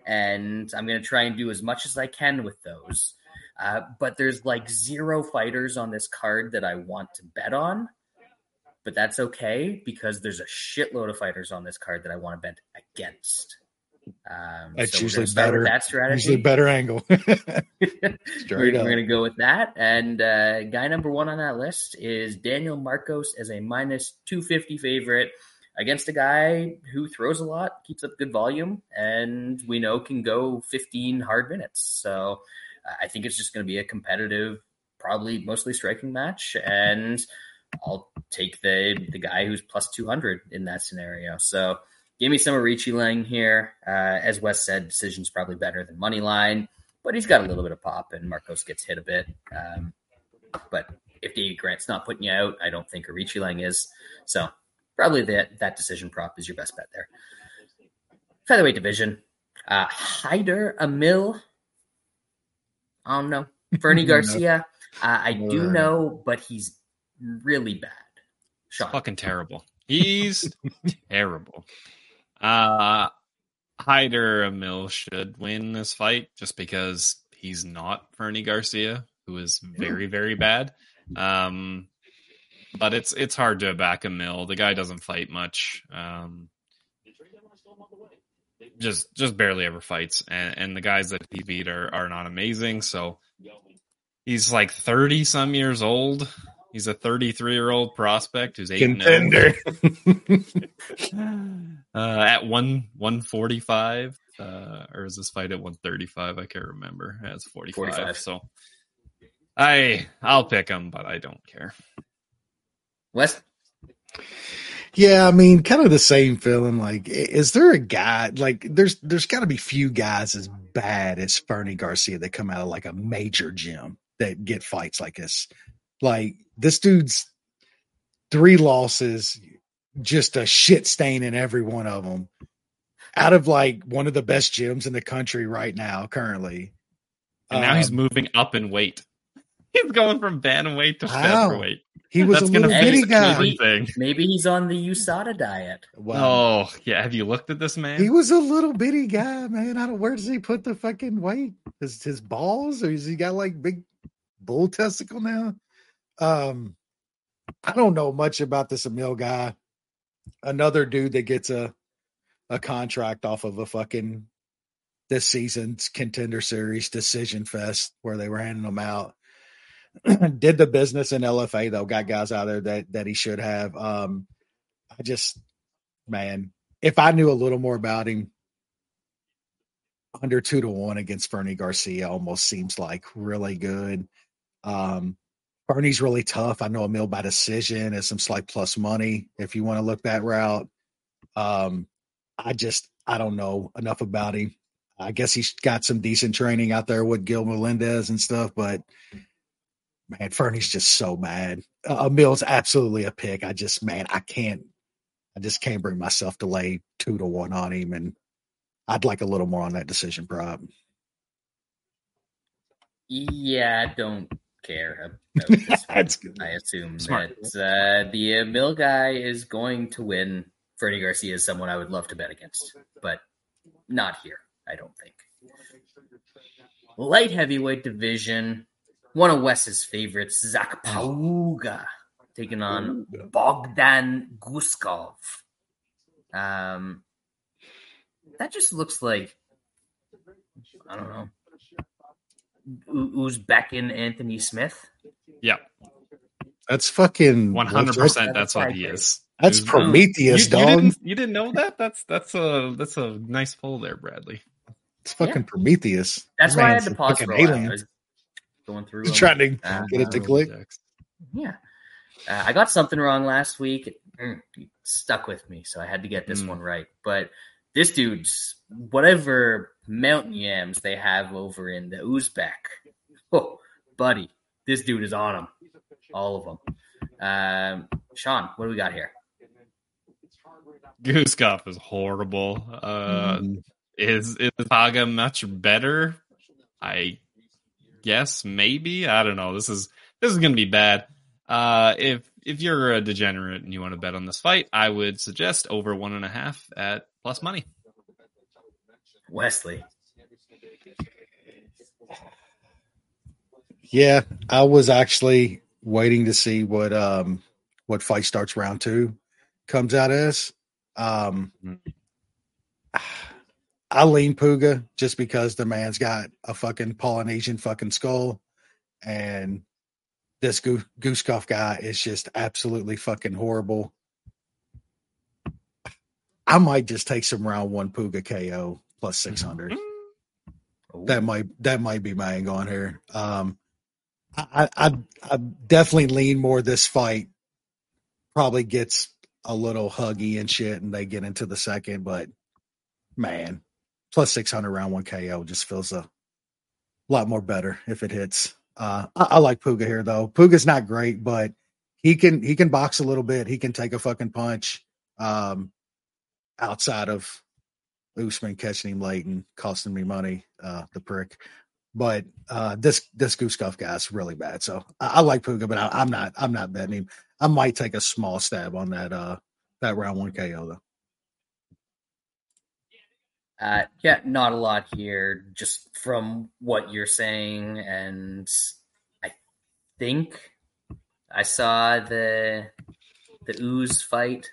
and I'm going to try and do as much as I can with those. Uh, but there's like zero fighters on this card that I want to bet on. But that's okay because there's a shitload of fighters on this card that I want to bet against. Um, That's so usually better. that strategy. Usually better angle. [LAUGHS] we're, up. going to go with that. And uh, guy number one on that list is Daniel Marcos as a minus 250 favorite against a guy who throws a lot, keeps up good volume, and we know can go 15 hard minutes. So uh, I think it's just going to be a competitive, probably mostly striking match. And I'll take the the guy who's plus 200 in that scenario. So give me some Aoriqileng here. Uh, as Wes said, decision's probably better than money line but he's got a little bit of pop, and Marcos gets hit a bit. Um, but if Davey Grant's not putting you out, I don't think Aoriqileng is. So probably that that decision prop is your best bet there. Featherweight division, uh, Hyder Amil. I don't know. [LAUGHS] Fernie Garcia. Uh, I do know, but he's really bad. Sean. Fucking terrible. He's [LAUGHS] terrible. Uh Hyder Amil should win this fight just because he's not Fernie Garcia, who is very, very bad. Um but it's it's hard to back Amil. The guy doesn't fight much. Um just just barely ever fights and, and the guys that he beat are, are not amazing so he's like 30 some years old he's a 33 year old prospect who's 8 and oh. Contender. [LAUGHS] [LAUGHS] uh, at one one forty five, uh, or is this fight at one thirty five? I can't remember. Yeah, it's forty 45. So I I'll pick him, but I don't care. West. Yeah, I mean, kind of the same feeling. Like, is there a guy like there's there's got to be few guys as bad as Fernie Garcia that come out of like a major gym that get fights like this. Like this dude's three losses, just a shit stain in every one of them. Out of like one of the best gyms in the country right now, currently. And now he's Um, moving up in weight. [LAUGHS] He's going from bantamweight to Wow. featherweight. he was a That's gonna little fix bitty guy. everything. Maybe he's on the USADA diet. Wow. Oh yeah, have you looked at this man? He was a little bitty guy, man. I don't. Where does he put the fucking weight? His his balls, or has he got like big bull testicle now? Um, I don't know much about this Amil guy. Another dude that gets a a contract off of a fucking this season's contender series decision fest where they were handing them out. [CLEARS THROAT] Did the business in LFA though, got guys out there that that he should have. Um, I just man, if I knew a little more about him, under two to one against Fernie Garcia almost seems like really good. Um, Fernie's really tough. I know Amil by decision is some slight plus money if you want to look that route. Um, I just I don't know enough about him. I guess he's got some decent training out there with Gil Melendez and stuff, but man, Fernie's just so mad. Uh, Mill's absolutely a pick. I just man, I can't I just can't bring myself to lay two to one on him, and I'd like a little more on that decision prop. Yeah, I don't care [LAUGHS] about this. Good. I assume Smart. that uh, the uh, Mill guy is going to win. Freddie Garcia is someone I would love to bet against, but not here. I don't think. Light heavyweight division. one of Wes's favorites, Zach Pauga, taking on Bogdan Guskov. Um, that just looks like I don't know Uzbekin Anthony Smith. Yeah, That's fucking one hundred what's- percent. That's what he is. That's Prometheus, you, you dog. didn't, you didn't know that? That's that's a that's a nice pull there, Bradley. It's fucking Prometheus. That's That why I man's had to a pause for a while. alien. Going through. He's them. trying to Uh, get it to click. Yeah. Uh, I got something wrong last week. Mm, it stuck with me, so I had to get this Mm. one right. But this dude's whatever mountain yams they have over in the Uzbek. [LAUGHS] Oh, buddy, this dude is on them. All of them. Um, Sean, what do we got here? Guskov is horrible. Uh, Mhm. is is Pauga much better? I guess maybe. I don't know. This is this is gonna be bad. Uh, if if you're a degenerate and you want to bet on this fight, I would suggest over one and a half at plus money. Wesley. Yeah, I was actually waiting to see what um what fight starts round two comes out as. Um I lean Pauga just because the man's got a fucking Polynesian fucking skull and this Goo- Guskov guy is just absolutely fucking horrible. I might just take some round one Pauga KO plus six hundred that might that might be my angle on here. Um, I, I I definitely lean more this fight probably gets a little huggy and shit, and they get into the second. But man, plus six hundred round one KO just feels a lot more better if it hits. Uh, I, I like Pauga here though. Pauga's not great, but he can he can box a little bit. He can take a fucking punch. Um, outside of Usman catching him late and costing me money, uh, the prick. But uh, this this Guskov guy's really bad. So I, I like Pauga, but I, I'm not I'm not betting him. I might take a small stab on that uh that round one KO though. Uh, yeah, not a lot here, just from what you're saying, and I think I saw the the ooze fight,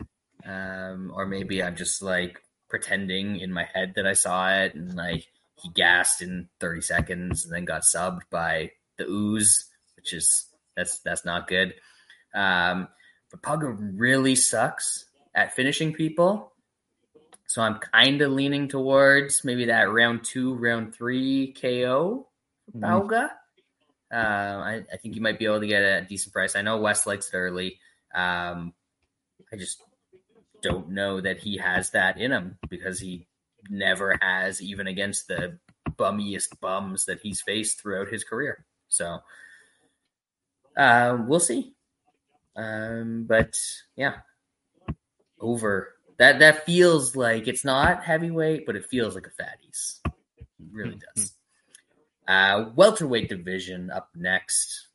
um, or maybe I'm just like pretending in my head that I saw it, and like he gassed in 30 seconds and then got subbed by the ooze, which is that's that's not good. Um, but Pauga really sucks at finishing people. So I'm kind of leaning towards maybe that round two, round three KO Mhm. Pauga. Um, I, I think you might be able to get a decent price. I know West likes it early. Um, I just don't know that he has that in him because he never has, even against the bummiest bums that he's faced throughout his career. So uh, we'll see. Um, but yeah, over that. That feels like it's not heavyweight, but it feels like a fatties. It really does. Uh, welterweight division up next.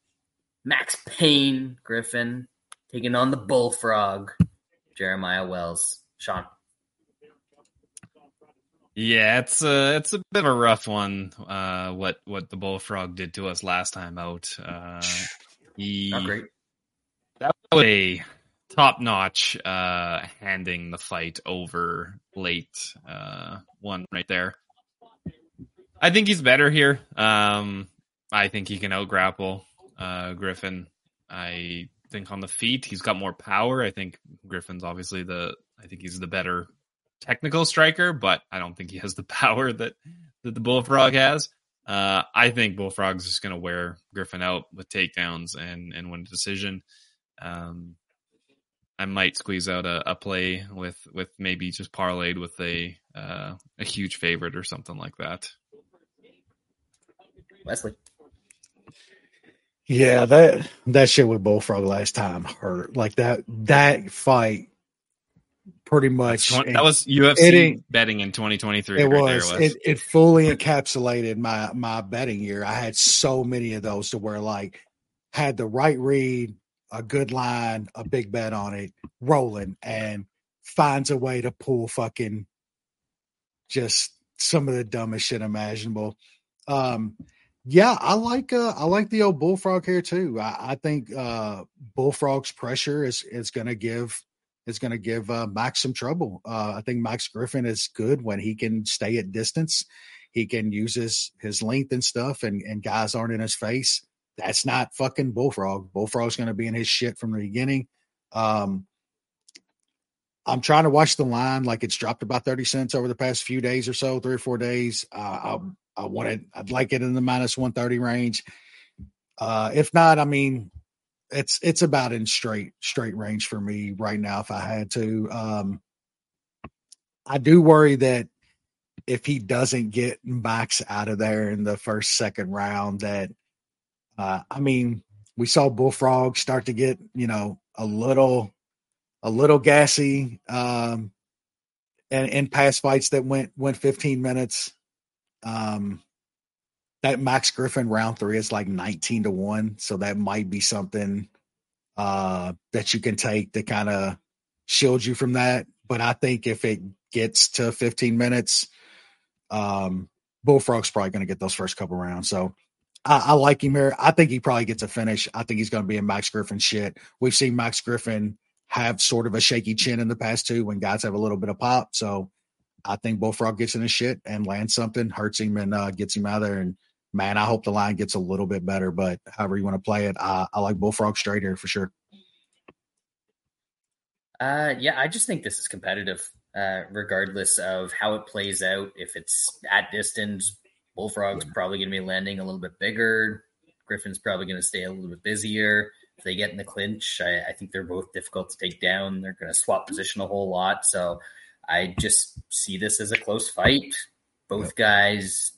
Max Payne Griffin taking on the Bullfrog. Jeremiah Wells. Sean. Yeah, it's a it's a bit of a rough one. Uh, what what the bullfrog did to us last time out. Uh, he Not great. that was a top notch uh handing the fight over late uh one right there. I think he's better here. Um I think he can out grapple uh Griffin. I think on the feet he's got more power. I think Griffin's obviously the I think he's the better technical striker, but I don't think he has the [LAUGHS] power that that the Bullfrog has. Uh, I think Bullfrog's just going to wear Griffin out with takedowns and and win a decision. Um, I might squeeze out a, a play with with maybe just parlayed with a uh, a huge favorite or something like that. Wesley. Yeah, that that shit with Bullfrog last time hurt. Like that that fight pretty much Twen- that was it UFC ain't- betting in 2023. it right was, there, Wes. it, it fully encapsulated my my betting year. I had so many of those to where like had the right read, a good line, a big bet on it, rolling, and finds a way to pull fucking just some of the dumbest shit imaginable. Um Yeah, I like uh I like the old bullfrog here too. I, I think uh bullfrog's pressure is is gonna give is gonna give uh Max some trouble. Uh I think Max Griffin is good when he can stay at distance. He can use his his length and stuff and, and guys aren't in his face. That's not fucking bullfrog. Bullfrog's gonna be in his shit from the beginning. Um I'm trying to watch the line like it's dropped about 30 cents over the past few days or so, three or four days. Uh, I, I wanted, I'd like it in the minus 130 range. Uh, if not, I mean, it's it's about in straight straight range for me right now. If I had to, um, I do worry that if he doesn't get Max out of there in the first second round, that uh, I mean, we saw Bullfrog start to get you know a little a little gassy um and in past fights that went went 15 minutes um that max griffin round three is like 19 to 1 so that might be something uh that you can take to kind of shield you from that but i think if it gets to 15 minutes um bullfrog's probably going to get those first couple rounds so I, I like him here. I think he probably gets a finish. I think he's going to be a Max Griffin shit. We've seen Max Griffin have sort of a shaky chin in the past too when guys have a little bit of pop. So I think Bullfrog gets in his shit and lands something, hurts him and uh, gets him out of there. And man, I hope the line gets a little bit better. But however you want to play it, I, I like Bullfrog straight here for sure. Uh, yeah, I just think this is competitive, uh, regardless of how it plays out. If it's at distance, Bullfrog's probably going to be landing a little bit bigger. Griffin's probably going to stay a little bit busier. If they get in the clinch, I, I think they're both difficult to take down. They're going to swap position a whole lot. So I just see this as a close fight. Both guys,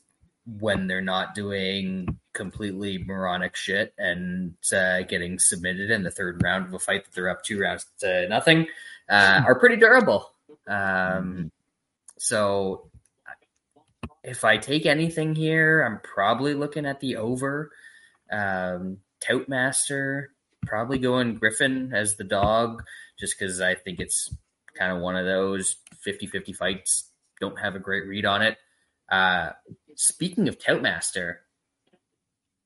when they're not doing completely moronic shit and uh, getting submitted in the third round of a fight that they're up two rounds to nothing, uh, are pretty durable. Um, so if I take anything here, I'm probably looking at the over. Um, Toutmaster, probably going Griffin as the dog, just because I think it's kind of one of those 50 50 fights. Don't have a great read on it. Uh, speaking of Toutmaster,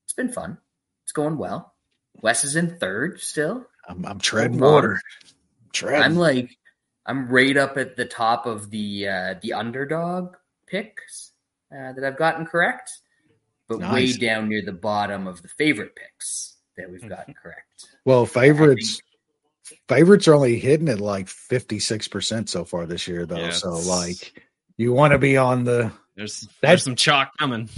it's been fun. It's going well. Wes is in third still. I'm, I'm treading water. Treading. I'm like, I'm right up at the top of the uh, the underdog picks uh, that I've gotten correct, but nice. way down near the bottom of the favorite picks that we've gotten [LAUGHS] correct. Well, favorites think, favorites are only hitting at like 56% so far this year though. Yeah, so like you want to be on the there's there's some chalk coming.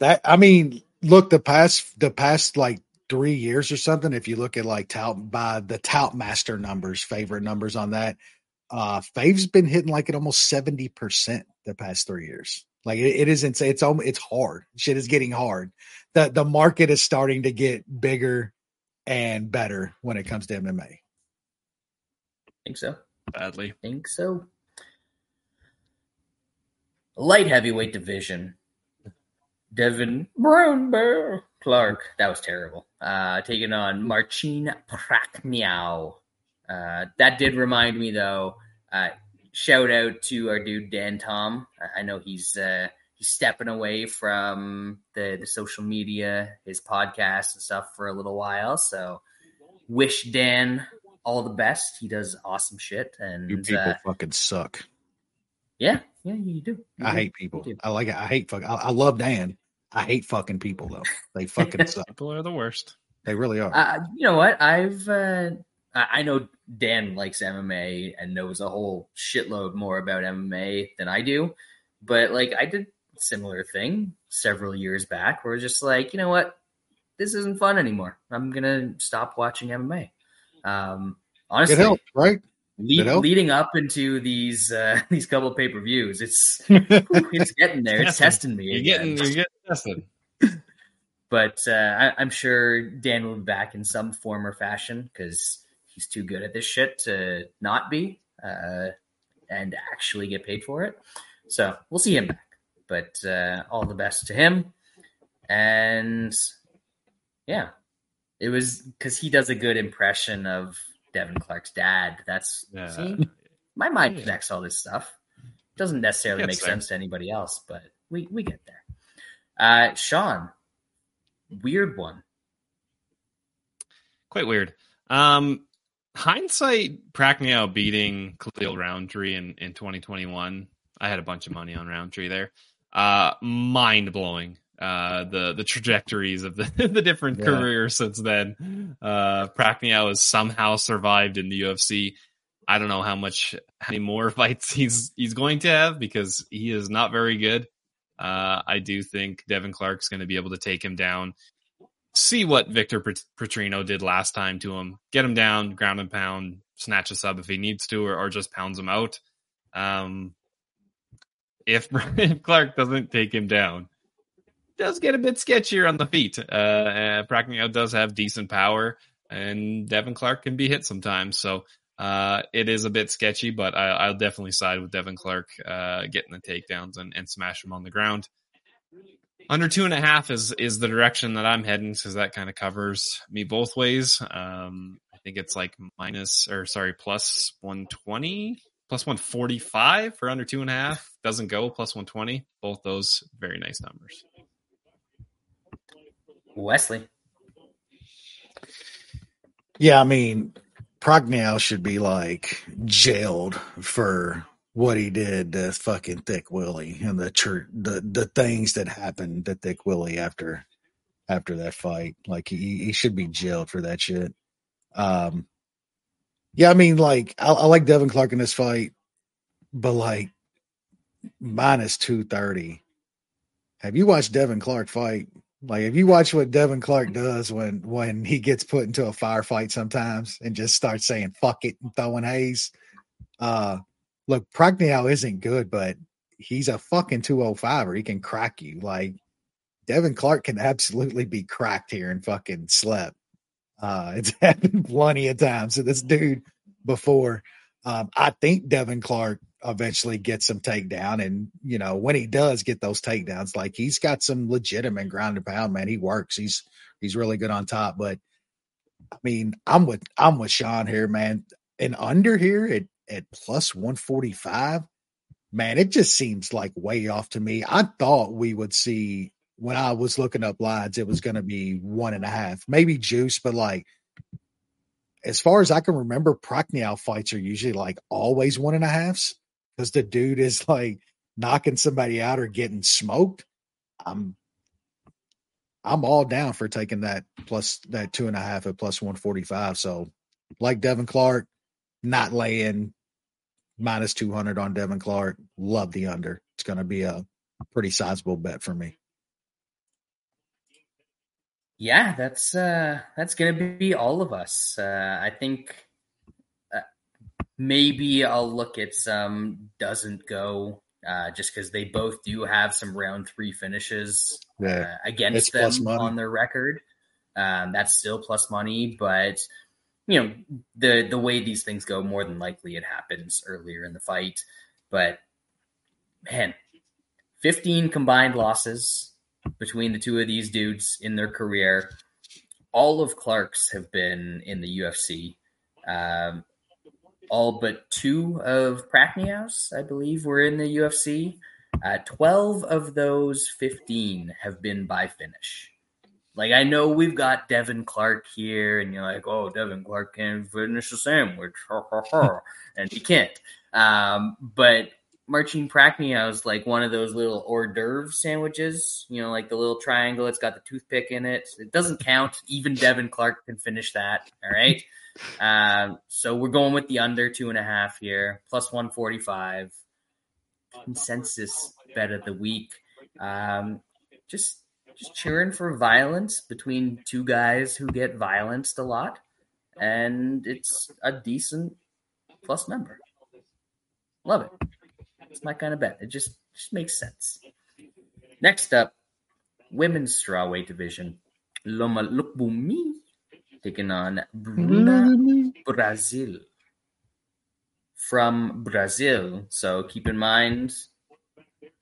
That I mean, look the past the past like three years or something. If you look at like tout by the tout master numbers, favorite numbers on that, uh Fave's been hitting like at almost 70% the past three years. Like it, it isn't. It's it's hard. Shit is getting hard. the The market is starting to get bigger and better when it comes to MMA. Think so. Badly. Think so. Light heavyweight division. Devin Brown Bear Clark. That was terrible. Uh, taking on Marcin Prachnio. Uh, that did remind me, though. Uh, shout out to our dude Dan Tom. I know he's uh, he's stepping away from the the social media, his podcast and stuff for a little while. So wish Dan all the best. He does awesome shit. And you people uh, fucking suck. Yeah, yeah, you do. You I do. hate people. I like it. I hate fuck. I, I, love Dan. I hate fucking people though. They [LAUGHS] fucking suck. People are the worst. They really are. Uh, you know what? I've uh, I know Dan likes MMA and knows a whole shitload more about MMA than I do, but like I did similar thing several years back where just like, you know what? This isn't fun anymore. I'm going to stop watching MMA. Um, honestly, it helped, right? Lead, leading up into these uh, [LAUGHS] these couple pay per views, it's [LAUGHS] it's getting there. It's, testing me. You're getting you're getting tested. [LAUGHS] but uh, I, I'm sure Dan will be back in some form or fashion because he's too good at this shit to not be uh, and actually get paid for it. So we'll see him back. But uh, all the best to him. And yeah, it was because he does a good impression of Devin Clark's dad. That's yeah. see, my mind connects all this stuff. Doesn't necessarily make there. sense to anybody else, but we we get there. Uh, Sean, weird one. Quite weird. Um, hindsight, Prachnio beating Khalil Rountree in, in 2021. I had a bunch of money on Rountree there. Uh, mind blowing. Uh, the the trajectories of the [LAUGHS] the different Yeah. careers since then. Uh, Prachnio has somehow survived in the UFC. I don't know how much how many more [LAUGHS] fights he's he's going to have because he is not very good. Uh, I do think Devin Clark's going to be able to take him down. See what Vitor Petrino did last time to him. Get him down, ground and pound, snatch a sub if he needs to, or, or just pounds him out. Um, if, if [LAUGHS] Clark doesn't take him down, does get a bit sketchier on the feet. Uh, uh does have decent power, and Devin Clark can be hit sometimes. So uh, it is a bit sketchy, but I, I'll definitely side with Devin Clark uh, getting the takedowns and, and smash him on the ground. Under two and a half is is the direction that I'm heading because that kind of covers me both ways. Um, I think it's like minus or sorry plus one twenty, plus one forty five for under two and a half. Doesn't go plus one twenty. Both those very nice numbers. Wesley. Yeah, I mean, Prachnio should be like jailed for what he did to fucking Thick Willie and the church, the the things that happened to Thick Willie after after that fight. Like he he should be jailed for that shit. Um, yeah, I mean, like I, I like Devin Clark in this fight, but like minus two thirty. Have you watched Devin Clark fight? Like if you watch what Devin Clark does when when he gets put into a firefight sometimes and just starts saying fuck it and throwing haze. Uh look, Prachnio isn't good, but he's a fucking 205er. He can crack you. Like Devin Clark can absolutely be cracked here and fucking slept. Uh [LAUGHS] it's happened plenty of times to this dude before. Um, I think Devin Clark eventually gets some takedown. And, you know, when he does get those takedowns, like he's got some legitimate ground and pound, man. He works. He's he's really good on top. But I mean, I'm with I'm with Sean here, man. And under here at, at plus 145, man, it just seems like way off to me. I thought we would see when I was looking up lines, it was gonna be one and a half, maybe juice, but like as far as I can remember, Prachnio fights are usually like always one and a halves because the dude is like knocking somebody out or getting smoked. I'm I'm all down for taking that plus that two and a half at plus one forty five. So like Devin Clark, not laying minus two hundred on Devin Clark. Love the under. It's gonna be a pretty sizable bet for me. Yeah, that's uh that's gonna be all of us. Uh, I think maybe I'll look at some doesn't go uh, just because they both do have some round three finishes Yeah. uh, against It's plus them money. on their record. Um, that's still plus money, but you know the the way these things go, more than likely it happens earlier in the fight. But man, fifteen combined losses between the two of these dudes in their career. All of Clark's have been in the UFC. Um, all but two of Prachnio's, I believe, were in the UFC. Uh, 12 of those 15 have been by finish. Like, I know we've got Devin Clark here, and you're like, oh, Devin Clark can't finish a sandwich. [LAUGHS] And he can't. Um, but Marcin Prachnio is like one of those little hors d'oeuvre sandwiches, you know, like the little triangle. It's got the toothpick in it. It doesn't count. Even Devin Clark can finish that. All right. Um, so we're going with the under two and a half here, plus 145. Consensus bet of the week. Um, just just cheering for violence between two guys who get violenced a lot, and it's a decent plus number. Love it. It's my kind of bet. It just just makes sense. Next up, women's strawweight division. Loma Lookboonmee taking on Bruna Brasil from Brazil. So keep in mind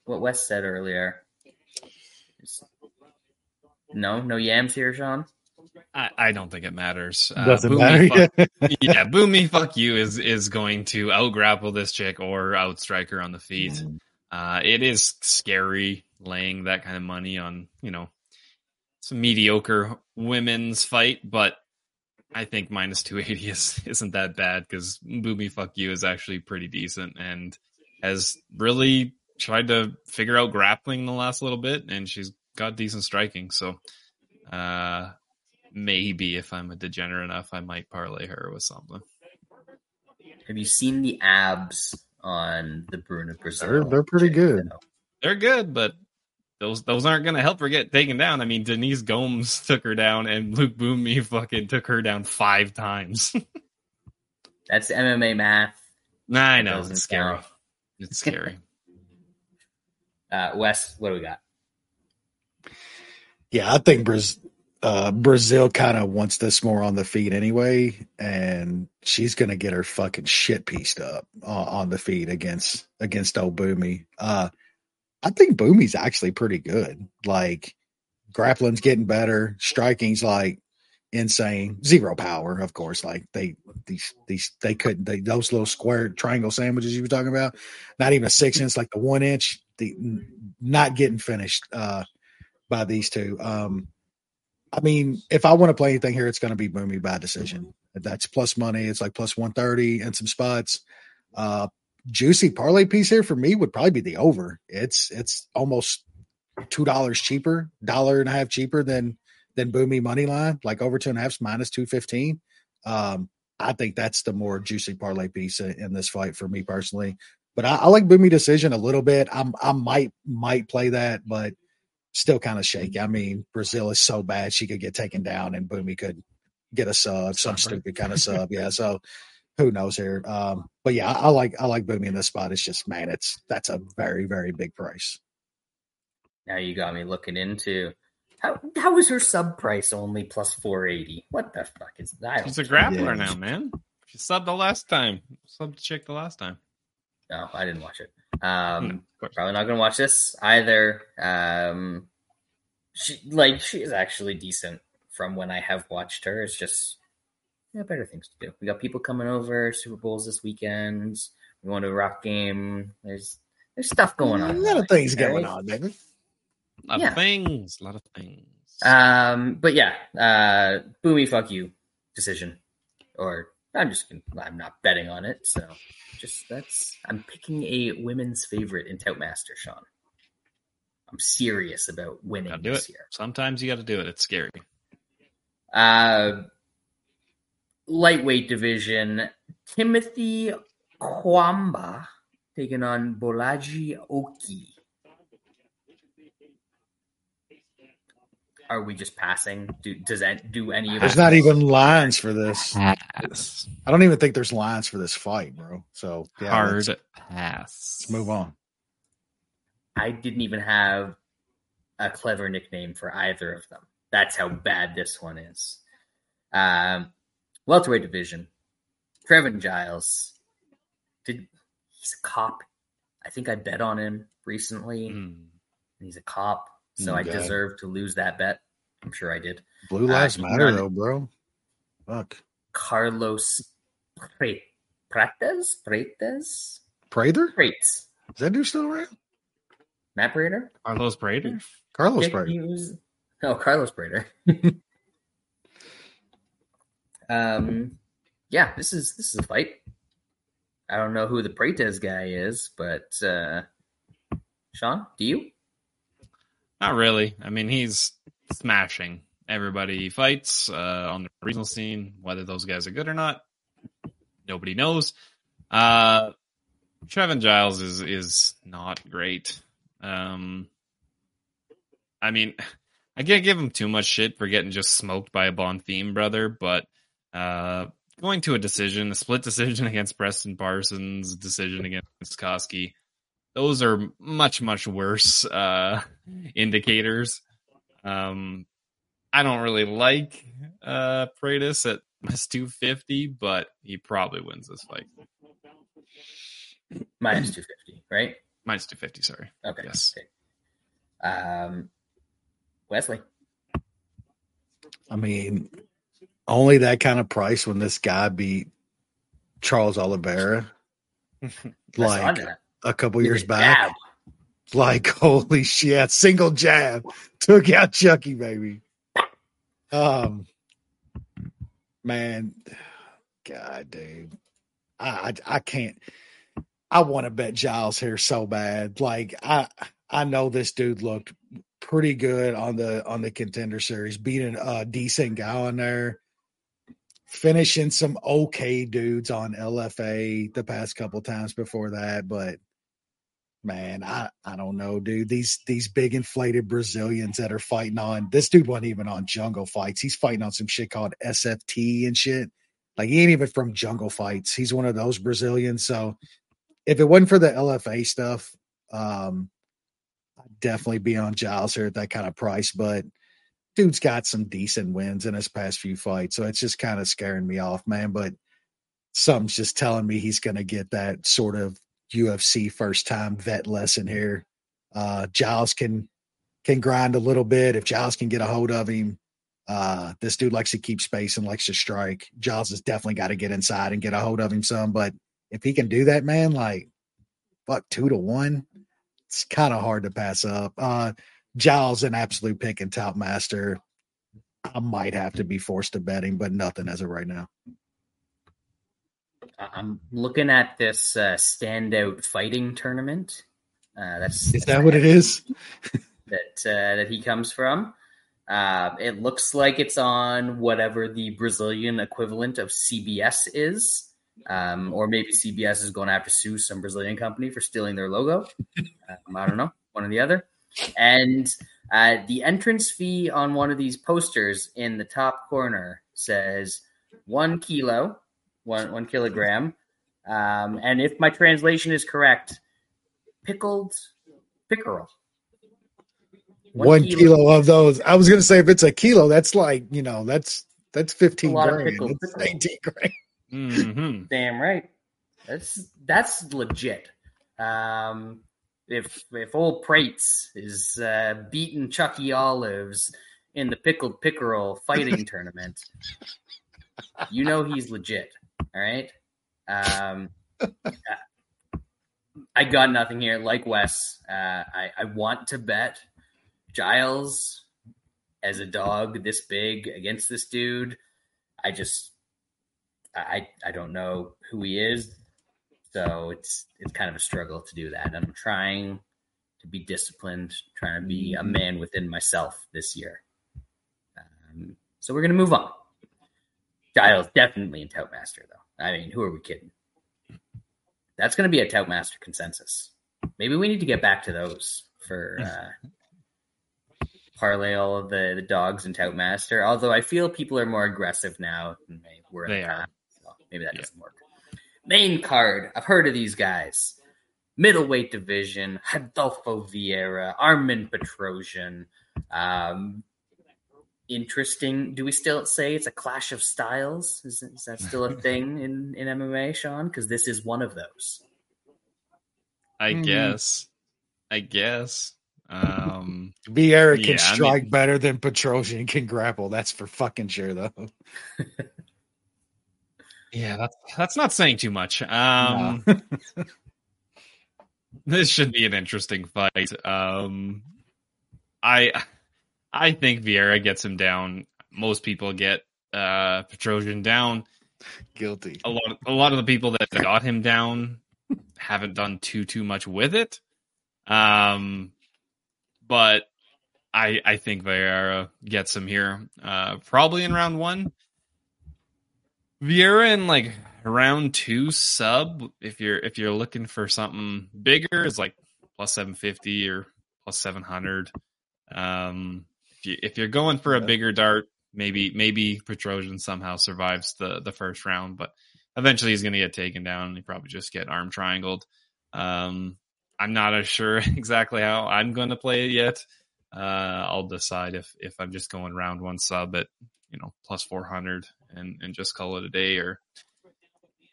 what Wes said earlier. No, no yams here, Sean. I, I don't think it matters. Uh, Doesn't Boomy matter. fuck- [LAUGHS] yeah, Boomy, fuck you is is going to out grapple this chick or outstrike her on the feet. Uh, it is scary laying that kind of money on you know some mediocre women's fight, but I think minus 280 [LAUGHS] is, isn't that bad because Boomy Fuck You is actually pretty decent and has really tried to figure out grappling the last little bit, and she's got decent striking. So, uh, maybe if I'm a degenerate enough, I might parlay her with something. Have you seen the abs on the Bruna Brasil? They're, they're pretty good. They're good, but those those aren't going to help her get taken down. I mean, Denise Gomes took her down, and Lookboonmee fucking took her down five times. [LAUGHS] That's MMA math. nah, I know it's scary. count. It's scary. Uh, Wes, what do we got? Yeah, I think Braz- uh, Brasil kind of wants this more on the feet anyway, and she's gonna get her fucking shit pieced up uh, on the feet against against old Boomy. Uh, I think Boomy's actually pretty good. Like grappling's getting better, striking's like insane. Zero power, of course. Like they these these they couldn't they those little square triangle sandwiches you were talking about, not even a six inch, like the one inch, the not getting finished uh by these two. Um I mean, if I want to play anything here, it's gonna be Boomy by decision. That's plus money. It's like plus one thirty and some spots. Uh juicy parlay piece here for me would probably be the over. It's it's almost two dollars cheaper, dollar and a half cheaper than than Boomy money line, like over two and a half minus two fifteen. Um, I think that's the more juicy parlay piece in, in this fight for me personally. But I, I like Boomy decision a little bit. I'm I might might play that, but still kind of shaky. I mean, Brasil is so bad she could get taken down, and Boomy could get a sub, some stupid kind of sub. Yeah, so who knows here? Um, but yeah, I, I like I like Boomy in this spot. It's just man, it's that's a very very big price. Now you got me looking into how how is her sub price only plus four eighty? What the fuck is that? She's a grappler Yeah. now, man. She subbed the last time. Subbed the chick the last time. No, I didn't watch it. Hmm, Um, of probably not gonna watch this either. Um, she like she is actually decent from when I have watched her. It's just yeah, better things to do. We got people coming over. Super Bowls this weekend. We going to a rock game. There's there's stuff going on. A lot of things All going on, baby. A lot Yeah. of things. A lot of things. Um, but yeah, uh, boomy, fuck you, decision. Or I'm just gonna, I'm not betting on it, so just that's I'm picking a women's favorite in Toutmaster, Sean. I'm serious about winning Gotta do this it. year. Sometimes you got to do it. It's scary. Uh, lightweight division, Timothy Cuamba taking on Bolaji Oki. Are we just passing? Do, does that do any of There's it? not even lines for this. Pass. I don't even think there's lines for this fight, bro. So yeah, Hard let's, pass. let's move on. I didn't even have a clever nickname for either of them. That's how bad this one is. Um, welterweight division. Trevin Giles. Did he's a cop? I think I bet on him recently. Mm. He's a cop, so I deserve to lose that bet. I'm sure I did. Blue Uh, lives he's matter not- though, bro. Fuck. Carlos Pre- Prates? Prates? Prather? Prates. Is that dude still around? Matt Prater? Carlos Prater? Carlos Dick Prather. Oh, Carlos Prater. [LAUGHS] um, yeah, this is this is a fight. I don't know who the Prates guy is, but uh, Sean, do you? Not really. I mean, he's smashing everybody he fights uh, on the regional scene. Whether those guys are good or not, nobody knows. Uh, Trevin Giles is is not great. Um, I mean, [LAUGHS] I can't give him too much shit for getting just smoked by a Bond theme brother, but uh, going to a decision, a split decision [LAUGHS] against Preston Parsons, decision against Cosce, those are much much worse uh, [LAUGHS] indicators. Um, I don't really like uh, Prates at [LAUGHS] minus two fifty, but he probably wins this fight. Minus two fifty, right? Minus two fifty, sorry. Okay. Yes. okay. Um, Wesley. I mean, only that kind of price when this guy beat Charles Oliveira [LAUGHS] like a couple years back. jab. Like, [LAUGHS] holy shit, single jab [LAUGHS] took out Chucky, baby. Um, man, [SIGHS] God, dude, I I, I can't. I want to bet Giles here so bad. Like I I know this dude looked pretty good on the on the contender series, beating a decent guy on there, finishing some okay dudes on LFA the past couple times before that, but man, I I don't know, dude. These these big inflated Brazilians that are fighting on this dude wasn't even on jungle fights. He's fighting on some shit called SFT and shit. Like he ain't even from jungle fights. He's one of those Brazilians. So if it wasn't for the LFA stuff, um, I'd definitely be on Giles here at that kind of price. But dude's got some decent wins in his past few fights, so it's just kind of scaring me off, man. But something's just telling me he's going to get that sort of UFC first time vet lesson here. Uh, Giles can can grind a little bit if Giles can get a hold of him. Uh, this dude likes to keep space and likes to strike. Giles has definitely got to get inside and get a hold of him some, but if he can do that, man, like fuck two to one, it's kind of hard to pass up. Uh, Giles an absolute pick and Toutmaster. I might have to be forced to betting, but nothing as of right now. I'm looking at this uh, standout fighting tournament. Uh, that's is that what it is? [LAUGHS] that uh, that he comes from. Uh, it looks like it's on whatever the Brazilian equivalent of CBS is. Um, or maybe CBS is going to have to sue some Brazilian company for stealing their logo. [LAUGHS] Um, I don't know, one or the other. And uh, the entrance fee on one of these posters in the top corner says one kilo, one one kilogram. Um, and if my translation is correct, pickled pickerel. One, one kilo. kilo. of those. I was going to say if it's a kilo, that's like you know that's that's fifteen grand. That's eighteen grand. Mm-hmm. Damn right. That's that's legit. Um, if if old Prates is uh, beating Chucky Olives in the pickled pickerel fighting [LAUGHS] tournament, you know he's legit. All right. Um, I got nothing here. Like Wes, uh, I, I want to bet Giles as a dog this big against this dude. I just I I don't know who he is, so it's it's kind of a struggle to do that. I'm trying to be disciplined, trying to be a man within myself this year. Um, so we're gonna move on. Giles definitely in Toutmaster though. I mean, who are we kidding? That's gonna be a Toutmaster consensus. Maybe we need to get back to those for [LAUGHS] uh, parlay all of the, the dogs in Toutmaster. Although I feel people are more aggressive now than they were. They are. Maybe that yeah. doesn't work. Main card. I've heard of these guys. Middleweight division. Adolfo Vieira, Armen Petrosyan. Um, interesting. Do we still say it's a clash of styles? Is, is that still a [LAUGHS] thing in, in MMA, Sean? Because this is one of those. I mm. guess. I guess. Um, Vieira can yeah, strike I mean, better than Petrosyan can grapple. That's for fucking sure, though. [LAUGHS] Yeah, that's that's not saying too much. Um, no. [LAUGHS] [LAUGHS] this should be an interesting fight. Um, I I think Vieira gets him down. Most people get uh, Petrosyan down. Guilty. A lot. Of, a lot of the people that got him down haven't done too too much with it. Um, but I I think Vieira gets him here. Uh, probably in round one. Vieira in like round two sub, if you're if you're looking for something bigger, is like plus seven fifty or plus seven hundred. Um, if you if you're going for a bigger dart, maybe maybe Petrosyan somehow survives the the first round, but eventually he's going to get taken down. and He probably just get arm triangled. Um, I'm not as sure [LAUGHS] exactly how I'm going to play it yet. Uh, I'll decide if if I'm just going round one sub at you know plus 400 and and just call it a day or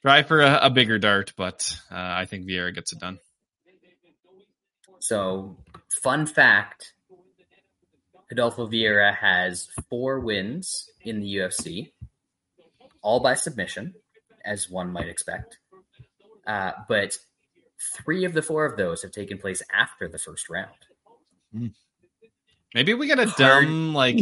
try for a, a bigger dart but uh, i think vieira gets it done so fun fact Adolfo Vieira has four wins in the UFC, all by submission, as one might expect. Uh, but three of the four of those have taken place after the first round. Maybe we got a dumb like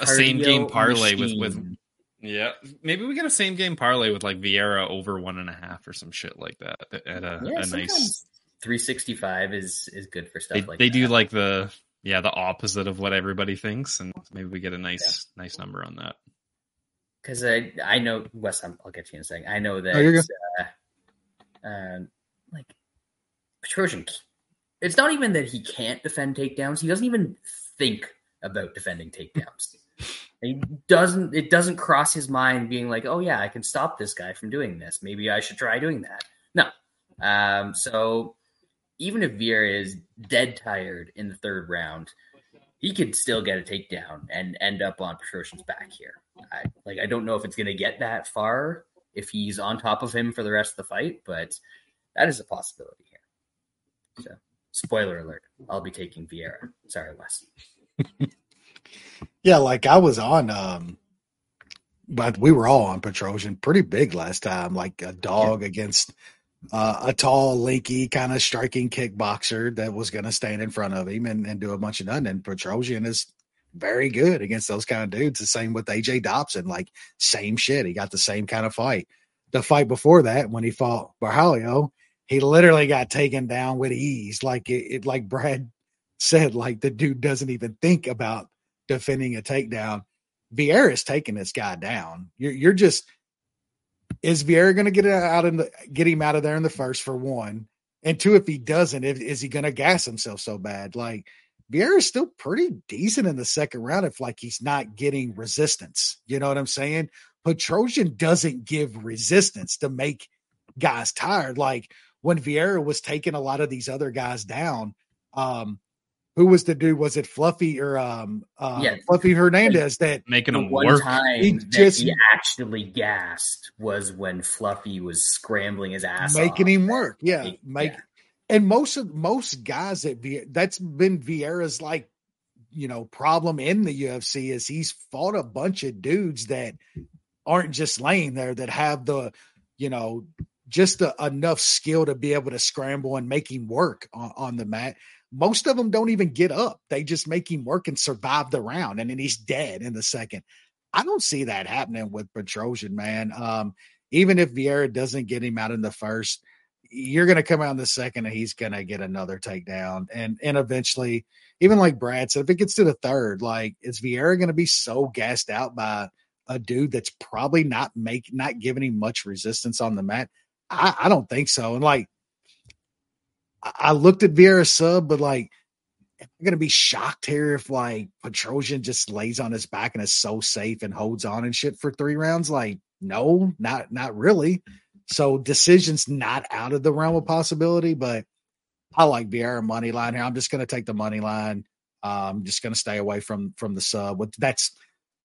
a same game cardio parlay with with machine. Yeah. Maybe we get a same game parlay with like Vieira over one and a half or some shit like that at a, yeah, a sometimes nice. 365 is is good for stuff They, like they that. do like the yeah the opposite of what everybody thinks, and maybe we get a nice nice number on that. because I I know Wes. I'm, I'll get to you in a second. I know that Oh, you're uh, um, like Petrosyan. It's not even that he can't defend takedowns. He doesn't even think about defending takedowns. He doesn't. It doesn't cross his mind being like, "Oh yeah, I can stop this guy from doing this. Maybe I should try doing that." No. Um. So even if Vieira is dead tired in the third round, he could still get a takedown and end up on Petrosyan's back here. I, like I don't know if it's going to get that far if he's on top of him for the rest of the fight, but that is a possibility here. So, spoiler alert: I'll be taking Vieira. Sorry, Wes. [LAUGHS] Yeah, like I was on um but we were all on Petrosyan pretty big last time, like a dog against uh, a tall, lanky, kind of striking kickboxer that was going to stand in front of him and, and do a bunch of nothing. And Petrosyan is very good against those kind of dudes. The same with AJ Dobson, like same shit. He got the same kind of fight. The fight before that, when he fought Barhalio, he literally got taken down with ease. Like it, it like Brad said, like the dude doesn't even think about defending a takedown. Vieira's taking this guy down. You're you're just is Vieira going to get out in the get him out of there in the first for one, and two if he doesn't, if, is he going to gas himself so bad? Like Vieira's still pretty decent in the second round if like he's not getting resistance. You know what I'm saying? Petrosyan doesn't give resistance to make guys tired. Like when Vieira was taking a lot of these other guys down, um, who was the dude? Was it Fluffy or um uh Yeah. Fluffy Hernandez that Making him one work. time He that just- he actually gassed was when Fluffy was scrambling his ass making off. him work? Yeah, He- make yeah. and most of most guys that that's been Vieira's like you know problem in the UFC is he's fought a bunch of dudes that aren't just laying there that have the you know just a, enough skill to be able to scramble and make him work on, on the mat. Most of them don't even get up; they just make him work and survive the round, and then he's dead in the second. I don't see that happening with Petrosyan, man. Um, even if Vieira doesn't get him out in the first, you're going to come out in the second and he's going to get another takedown. And and eventually, even like Brad said, if it gets to the third, like is Vieira going to be so gassed out by a dude that's probably not make not giving him much resistance on the mat? I, I don't think so. And like I, looked at Vieira's sub, but like I'm to be shocked here if like Petrosyan just lays on his back and is so safe and holds on and shit for three rounds? Like, no, not not really. So decisions not out of the realm of possibility, but I like Vieira money line here. I'm just to take the money line. I'm just to stay away from from the sub. But that's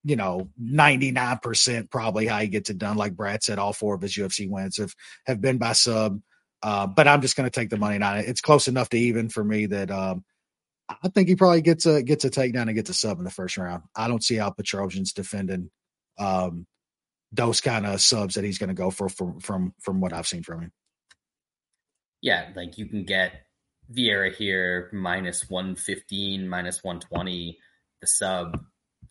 you know 99 percent probably how he gets it done. Like Brad said, all four of his UFC wins have have been by sub. Uh, but I'm just going to take the money line. It's close enough to even for me that um, I think he probably gets a gets a takedown and gets a sub in the first round. I don't see how Petrosyan's defending um, those kind of subs that he's going to go for from from from what I've seen from him. yeah, like you can get Vieira here minus 115, minus 120. The sub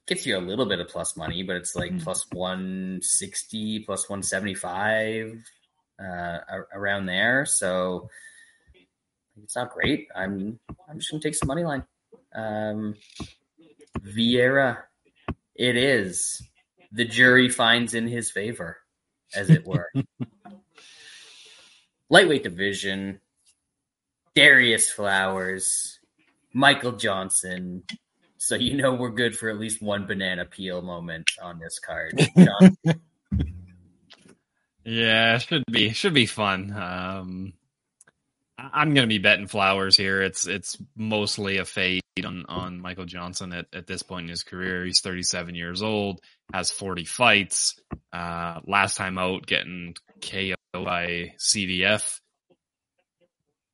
gets you a little bit of plus money, but it's like Mhm. plus 160, plus 175 uh, around there. So it's not great. I'm I'm just gonna take some money line. Um, Vieira, it is. The jury finds in his favor, as it were. [LAUGHS] Lightweight division. Darius Flowers, Michael Johnson. So you know we're good for at least one banana peel moment on this card. [LAUGHS] Yeah, should be should be fun. Um, I'm gonna be betting flowers here. It's it's mostly a fade on on Michael Johnson at, at this point in his career. He's 37 years old, has 40 fights. Uh, last time out, getting KO by CDF.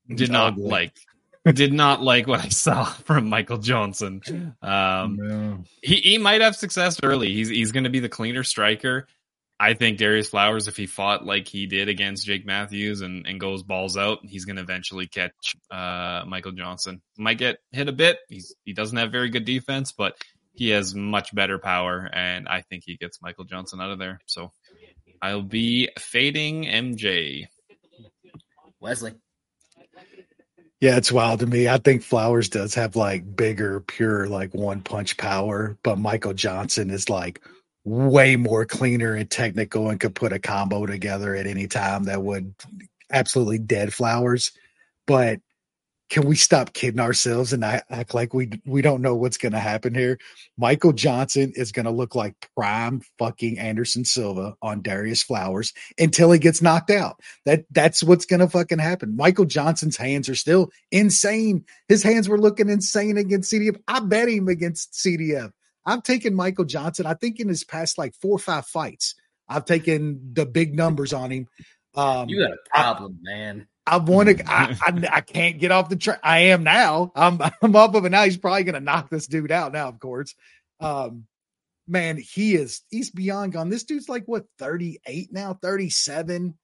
Did not like did not like what I saw [LAUGHS] from Michael Johnson. Um, he he might have success early. He's he's going to be the cleaner striker. I think Darius Flowers, if he fought like he did against Jake Matthews and, and goes balls out, he's going to eventually catch uh, Michael Johnson. Might get hit a bit. He's he doesn't have very good defense, but he has much better power, and I think he gets Michael Johnson out of there. So I'll be fading MJ. Wesley. Yeah, it's wild to me. I think Flowers does have like bigger, pure, like one punch power, but Michael Johnson is like way more cleaner and technical and could put a combo together at any time that would absolutely dead Flowers. But can we stop kidding ourselves and act like we we don't know what's going to happen here? Michael Johnson is going to look like prime fucking Anderson Silva on Darius Flowers until he gets knocked out. That that's what's going to fucking happen. Michael Johnson's hands are still insane. His hands were looking insane against CDF. I bet him against CDF. I've taken Michael Johnson. I think in his past like four or five fights, I've taken the big numbers on him. Um, you got a problem, I, man. I want to. I, I, [LAUGHS] I can't get off the train. I am now. I'm I'm up of it now. He's probably going to knock this dude out now. Of course, um, man, he is. He's beyond gone. This dude's like what 38 now, 37,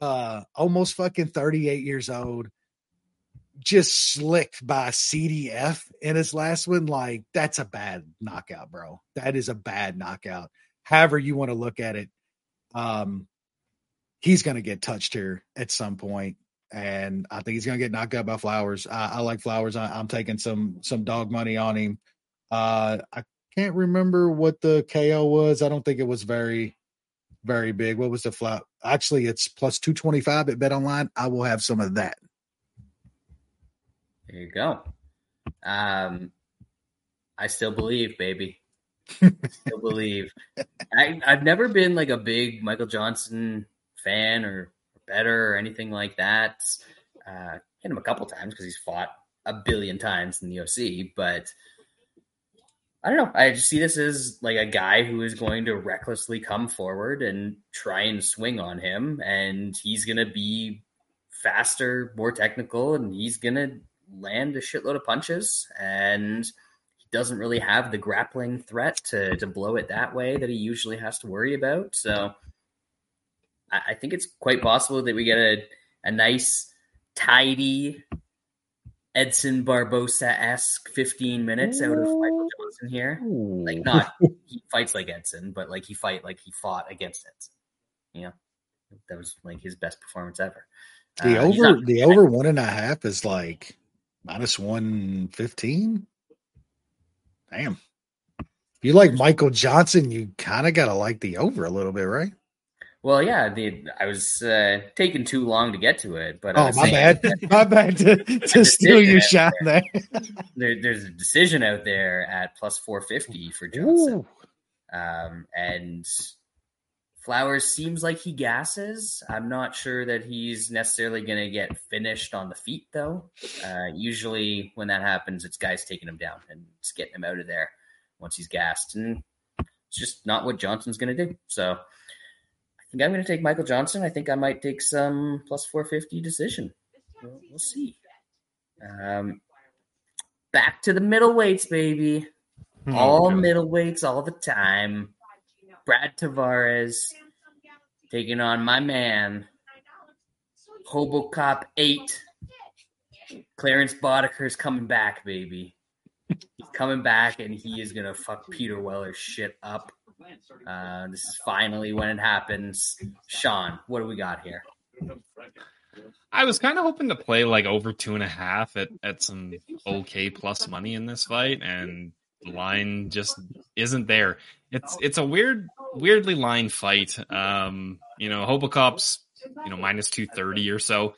uh, almost fucking 38 years old. Just slicked by CDF in his last one. Like that's a bad knockout, bro. That is a bad knockout. However you want to look at it, um, he's going to get touched here at some point and I think he's going to get knocked out by Flowers. I, I like Flowers. I, am taking some some dog money on him. Uh, I can't remember what the KO was. I don't think it was very very big. What was the flat? Actually, it's plus two twenty five at Bet Online. I will have some of that. There you go. Um, I still believe, baby. I still believe. [LAUGHS] I, I've never been like a big Michael Johnson fan or better or anything like that. Uh, hit him a couple times because he's fought a billion times in the OC, but I don't know. I just see this as like a guy who is going to recklessly come forward and try and swing on him, and he's going to be faster, more technical, and he's going to land a shitload of punches. And he doesn't really have the grappling threat to to blow it that way that he usually has to worry about. So I think it's quite possible that we get a, a nice, tidy Edson Barbosa esque 15 minutes out of Michael Johnson here. Like, not [LAUGHS] he fights like Edson, but like he fight like he fought against Edson. You know, that was like his best performance ever. The uh, over the over one and a half is like minus 115. Damn. If you like Michael Johnson, you kind of got to like the over a little bit, right? Well, yeah, the I was uh, taking too long to get to it, but oh, my bad, [LAUGHS] my bad to, to steal your shot there. there. There's a decision out there at plus four fifty for Johnson, um, and Flowers seems like he gasses. I'm not sure that he's necessarily going to get finished on the feet, though. Uh, usually, when that happens, it's guys taking him down and just getting him out of there once he's gassed, and it's just not what Johnson's going to do. So I think I'm going to take Michael Johnson. I think I might take some plus 450 decision. We'll, we'll see. Um, back to the middleweights, baby. Hmm. All middleweights all the time. Brad Tavares taking on my man, Hobocop 8. Clarence Boddiker's coming back, baby. He's coming back and he is going to fuck Peter Weller's shit up. Uh, this is finally when it happens. Sean, what do we got here? I was kind of hoping to play like over two and a half at, at some okay plus money in this fight, and the line just isn't there. It's it's a weird, weirdly line fight. Um, you know, Hobocop's you know minus two thirty or so.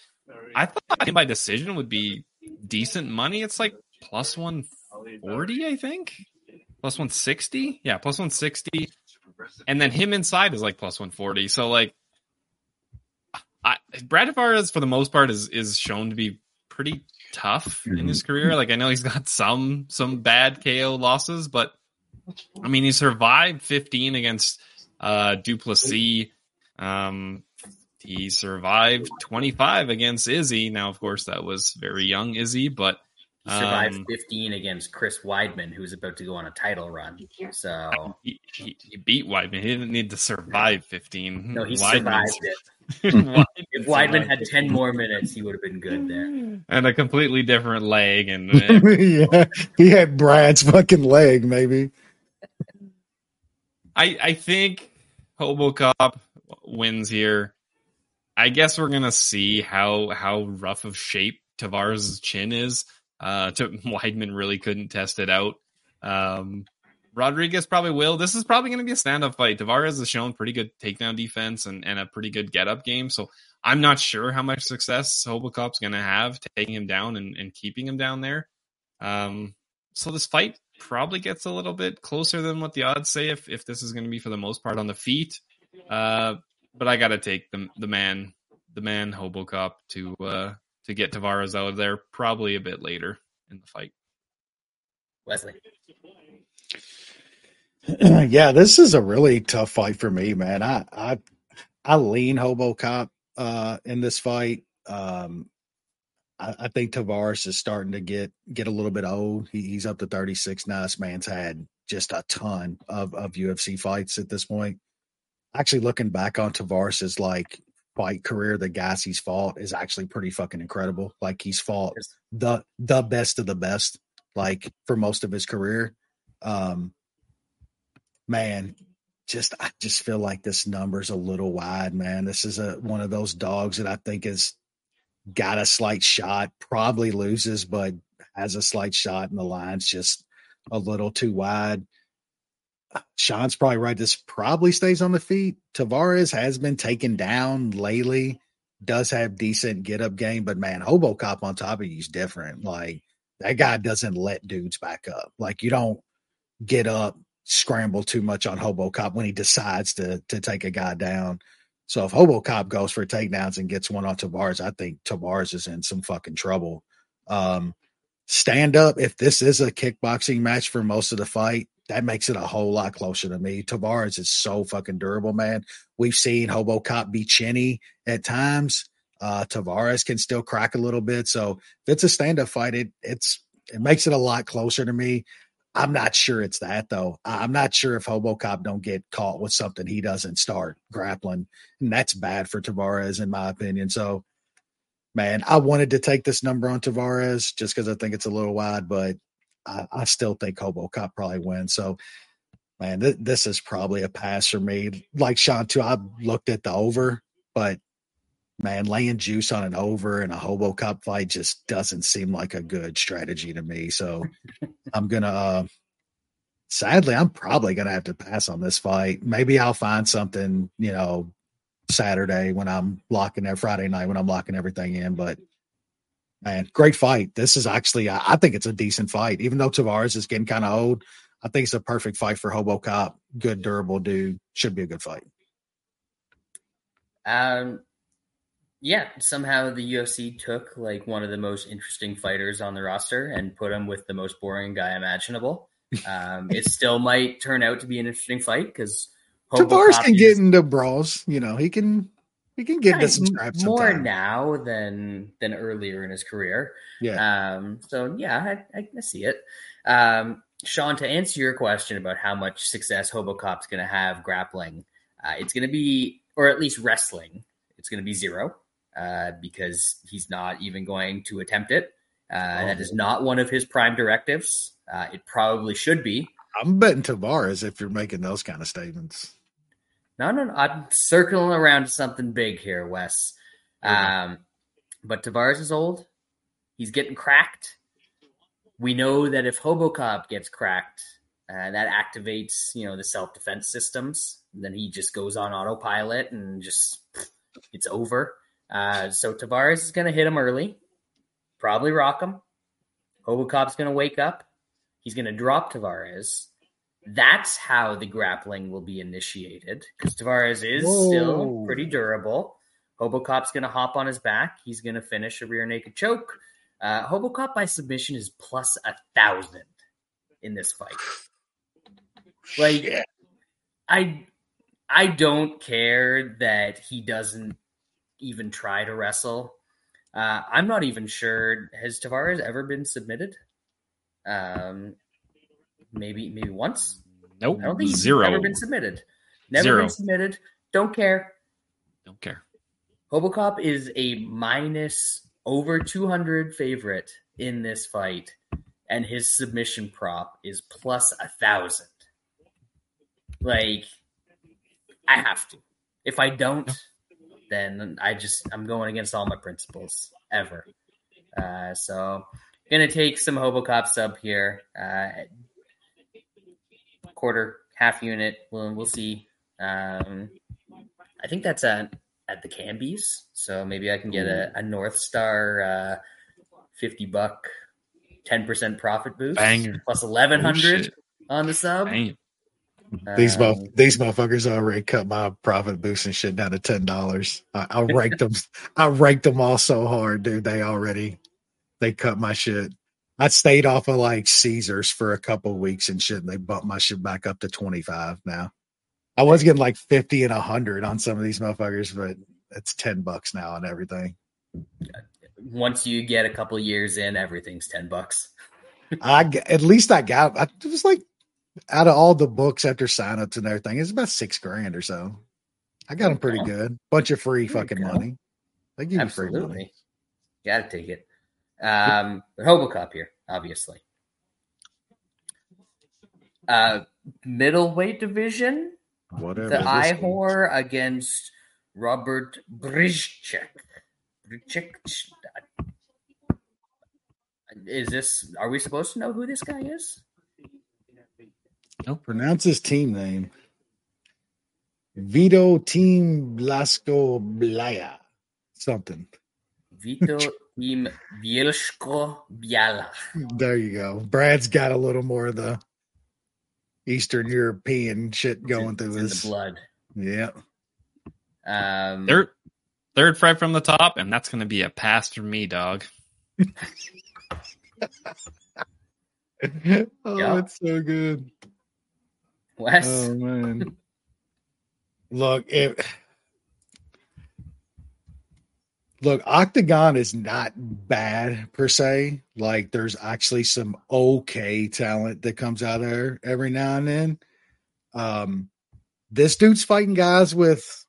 I thought by decision would be decent money. It's like plus one forty, I think plus 160. Yeah, plus 160. And then him inside is like plus 140. So like I, Brad Tavares for the most part is is shown to be pretty tough mm-hmm. in his career. Like I know he's got some some bad KO losses, but I mean he survived 15 against uh Du Plessis. Um he survived 25 against Izzy. Now, of course, that was very young Izzy, but he survived um, 15 against Chris Weidman, who was about to go on a title run. So he, he, he beat Weidman. He didn't need to survive 15. No, he Weidman's, survived it. [LAUGHS] Weidman [LAUGHS] if Weidman had 10 more minutes, he would have been good there. And a completely different leg. And [LAUGHS] yeah, he had Brad's fucking leg, maybe. I I think Hobocop wins here. I guess we're gonna see how how rough of shape Tavares' chin is. Uh, [LAUGHS] to, Weidman really couldn't test it out. Um, Rodrigues probably will. This is probably going to be a stand-up fight. Tavares has shown pretty good takedown defense and, and a pretty good get-up game. So I'm not sure how much success Hobocop's going to have taking him down and, and keeping him down there. Um, so this fight probably gets a little bit closer than what the odds say if, if this is going to be for the most part on the feet. Uh, but I got to take the the man the man Hobocop to uh, to get Tavares out of there probably a bit later in the fight. Wesley. [CLEARS THROAT] yeah, this is a really tough fight for me, man. I I I lean Hobocop uh, in this fight. Um, I, I, think Tavares is starting to get get a little bit old. He, he's up to 36 now. This man's had just a ton of, of UFC fights at this point. Actually, looking back on Tavares's like fight career, the guys he's fought is actually pretty fucking incredible. Like he's fought the the best of the best, like for most of his career. Um, man, just I just feel like this number's a little wide, man. This is a one of those dogs that I think has got a slight shot, probably loses, but has a slight shot, and the line's just a little too wide. Sean's probably right. This probably stays on the feet. Tavares has been taken down lately, does have decent get up game, but man, Hobo Cop on top of you is different. Like that guy doesn't let dudes back up. Like you don't get up scramble too much on Hobo Cop when he decides to to take a guy down. So if Hobocop goes for takedowns and gets one on Tavares, I think Tavares is in some fucking trouble. Um, stand up, if this is a kickboxing match for most of the fight, that makes it a whole lot closer to me. Tavares is so fucking durable, man. We've seen Hobocop be chinny at times. Uh, Tavares can still crack a little bit. So if it's a stand up fight, it it's it makes it a lot closer to me. I'm not sure it's that though. I'm not sure if Hobocop don't get caught with something he doesn't start grappling, and that's bad for Tavares in my opinion. So, man, I wanted to take this number on Tavares just because I think it's a little wide, but I, I still think Hobocop probably wins. So, man, th- this is probably a pass for me. Like Sean too, I looked at the over, but man, laying juice on an over in a hobo Hobocop fight just doesn't seem like a good strategy to me. So I'm gonna uh sadly I'm probably gonna have to pass on this fight. Maybe I'll find something, you know, Saturday when I'm locking there Friday night when I'm locking everything in. But man, great fight. This is actually I, I think it's a decent fight. Even though Tavares is getting kind of old, I think it's a perfect fight for Hobo Cop. Good durable dude. Should be a good fight. Um yeah, somehow the UFC took like one of the most interesting fighters on the roster and put him with the most boring guy imaginable. [LAUGHS] Um, it still might turn out to be an interesting fight because Tavares can get into brawls. You know, he can he can get into some scraps more now than than earlier in his career. Yeah. Um. So yeah, I, I, I see it. Um. Sean, to answer your question about how much success Hobocop's going to have grappling, uh, it's going to be, or at least wrestling, it's going to be zero uh, because he's not even going to attempt it. Uh, oh. That is not one of his prime directives. Uh, it probably should be. I'm betting Tavares if you're making those kind of statements. No, no, no. I'm circling around something big here, Wes. Um, but Tavares is old. He's getting cracked. We know that if Hobocop gets cracked, uh, that activates, you know, the self defense systems. then he just goes on autopilot and just it's over. Uh, so Tavares is going to hit him early, probably rock him. Hobocop's going to wake up. He's going to drop Tavares. That's how the grappling will be initiated because Tavares is Whoa. still pretty durable. Hobocop's going to hop on his back. He's going to finish a rear naked choke. Uh, Hobocop by submission is plus a thousand in this fight. Like, I, I don't care that he doesn't even try to wrestle. Uh, I'm not even sure has Tavares ever been submitted. Um, maybe maybe once. Nope. I don't think he's Zero. ever been submitted. Never Zero. been submitted. Don't care. Don't care. Hobocop is a minus over 200 favorite in this fight, and his submission prop is plus a thousand. Like, I have to. If I don't, then I just I'm going against all my principles ever. Uh, so gonna take some Hobocop sub here. Uh, quarter, half unit. We'll we'll see. Um, I think that's at at the Cambies, so maybe I can get a, a North Star uh, fifty buck, ten percent profit boost, Banger. plus eleven hundred shit. on the sub. Dang. These Um, these motherfuckers already cut my profit boost and shit down to ten dollars. I, I ranked them. I ranked them all so hard, dude. They already they cut my shit. I stayed off of like Caesars for a couple weeks and shit, and they bumped my shit back up to twenty five now. I was getting like fifty and hundred on some of these motherfuckers, but it's ten bucks now on everything. once you get a couple years in, everything's ten bucks. I at least I got. I it was like out of all the books after signups and everything, it's about six grand or so. I got them pretty Oh. good. Bunch of free There fucking go. money. They give you free money. Gotta take it. Um, but Hobocop here, obviously. Uh, middleweight division. Whatever. the Ihor against Robert Bryczek. Bryczek. Is this? Are we supposed to know who this guy is? Is. Pronounce his team name. Vito Team Blasco Blaya. Something. Vito [LAUGHS] Team Bielsko Biala. There you go. Brad's got a little more of the Eastern European shit going It's through in his. the blood. Yeah. Um, Third, third Fred from the top, and that's going to be a pass for me, dog. [LAUGHS] oh, Yeah. it's so good. Wes. Oh man. Look, it Look, Oktagon is not bad per se. Like there's actually some okay talent that comes out of there every now and then. Um this dude's fighting guys with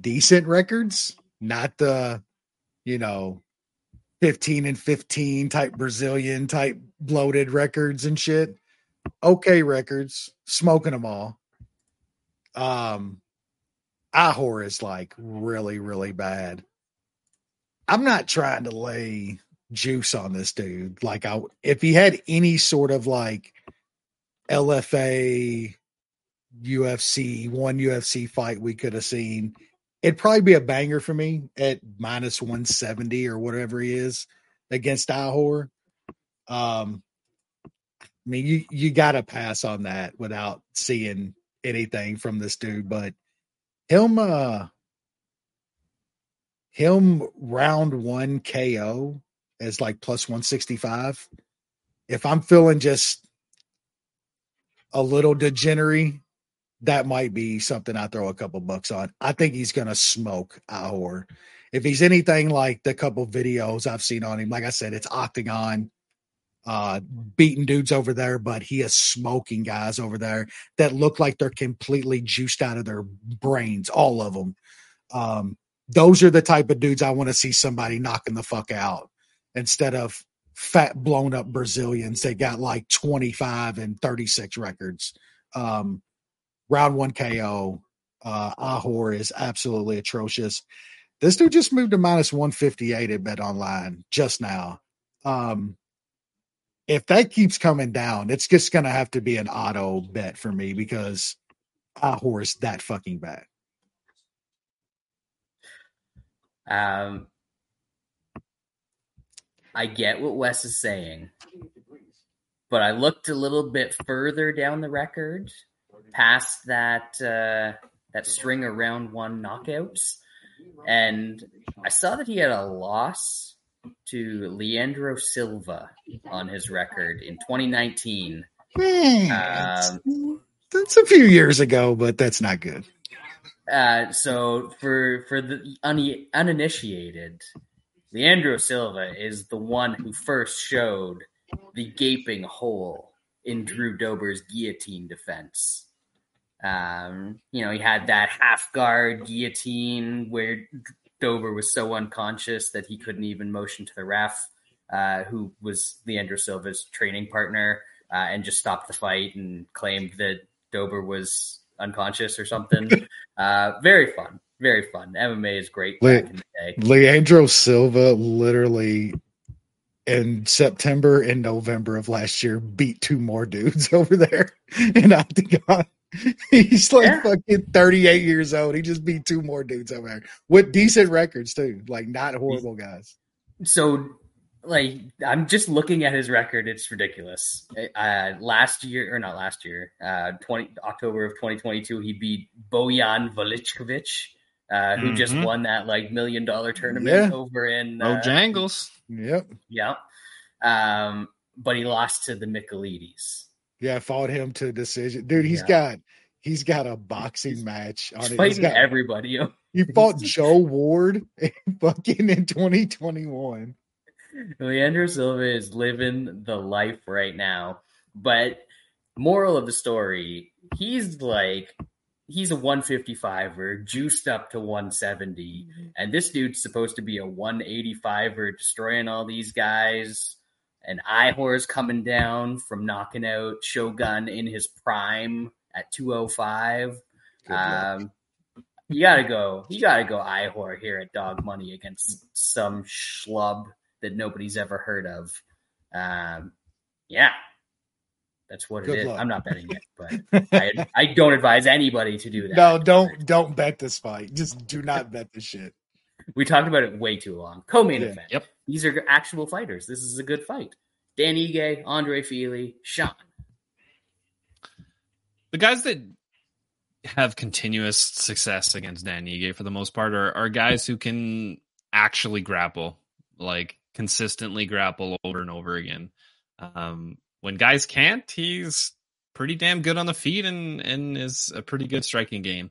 decent records, not the, you know, 15 and 15 type Brazilian type bloated records and shit. Okay records, smoking them all. Um Ahor is like really, really bad. I'm not trying to lay juice on this dude. Like I if he had any sort of like LFA UFC, one UFC fight we could have seen, it'd probably be a banger for me at minus 170 or whatever he is against Ahor. Um I mean you you gotta pass on that without seeing anything from this dude, but him uh him round one KO is like plus 165. If I'm feeling just a little degenerate, that might be something I throw a couple bucks on. I think he's gonna smoke Ahor. If he's anything like the couple videos I've seen on him, like I said, it's Oktagon, uh, beating dudes over there, but he is smoking guys over there that look like they're completely juiced out of their brains, all of them. Um, those are the type of dudes I want to see somebody knocking the fuck out instead of fat blown up Brazilians that got like 25 and 36 records. Um, round one KO, uh, Ahor is absolutely atrocious. This dude just moved to minus 158 at Bet Online just now. Um, if that keeps coming down, it's just to have to be an auto bet for me because I horse that fucking bad. Um, I get what Wes is saying, but I looked a little bit further down the record, past that uh, that string of round one knockouts, and I saw that he had a loss to Leandro Silva on his record in 2019. Man, that's, Um, that's a few years ago, but that's not good. Uh, so for for the un- uninitiated, Leandro Silva is the one who first showed the gaping hole in Drew Dober's guillotine defense. Um, you know, he had that half guard guillotine where Dober was so unconscious that he couldn't even motion to the ref, uh, who was Leandro Silva's training partner, uh, and just stopped the fight and claimed that Dober was unconscious or something. [LAUGHS] uh, very fun, very fun. MMA is great Le- back in the day. Leandro Silva literally in September and November of last year beat two more dudes [LAUGHS] over there in Oktagon. [LAUGHS] He's like Yeah. fucking 38 years old. He just beat two more dudes over there with decent records too. Like not horrible guys. So, like, I'm just looking at his record. It's ridiculous. Uh, last year, or not last year, uh, 20 October of 2022, he beat Bojan Velichkovic, uh, who just Mhm. won that like million dollar tournament Yeah. over in Oh, uh, Jangles. Yep. Yeah. Um, but he lost to the Michaelides. Yeah, fought him to a decision. Dude, He's Yeah. got he's got a boxing match on He's it. He's fighting got, everybody. he [LAUGHS] fought Joe Ward [LAUGHS] fucking in 2021. Leandro Silva is living the life right now. But moral of the story, he's like he's a 155er, juiced up to 170, mm-hmm. and this dude's supposed to be a 185er, destroying all these guys. And Ihor's coming down from knocking out Shogun in his prime at 205. Um, you gotta go. You gotta go Ihor here at Dog Money against some schlub that nobody's ever heard of. Um, yeah, that's what Good it is. luck. I'm not betting it, but [LAUGHS] I, I don't advise anybody to do that. no, don't don't bet this fight. Just do not [LAUGHS] bet this shit. We talked about it way too long. Co-main Yeah. event. Yep. These are actual fighters. This is a good fight. Dan Ige, Andre Fili, Sean. the guys that have continuous success against Dan Ige for the most part are, are guys who can actually grapple, like consistently grapple over and over again. Um, when guys can't, he's pretty damn good on the feet and and is a pretty good striking game.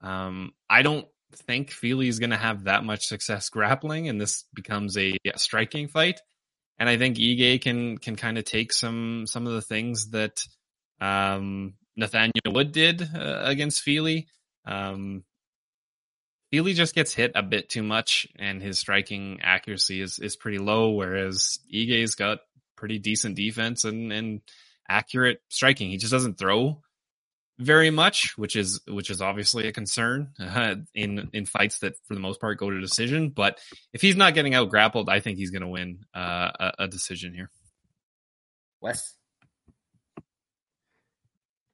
Um, I don't think Fili's going to have that much success grappling, and this becomes a striking fight. And I think Ige can can kind of take some some of the things that um, Nathaniel Wood did uh, against Fili. Um, Fili just gets hit a bit too much, and his striking accuracy is is pretty low. Whereas Ige's got pretty decent defense and and accurate striking. He just doesn't throw very much, which is which is obviously a concern uh, in in fights that for the most part go to decision. But if he's not getting out grappled, I think he's going to win uh, a, a decision here. Wes.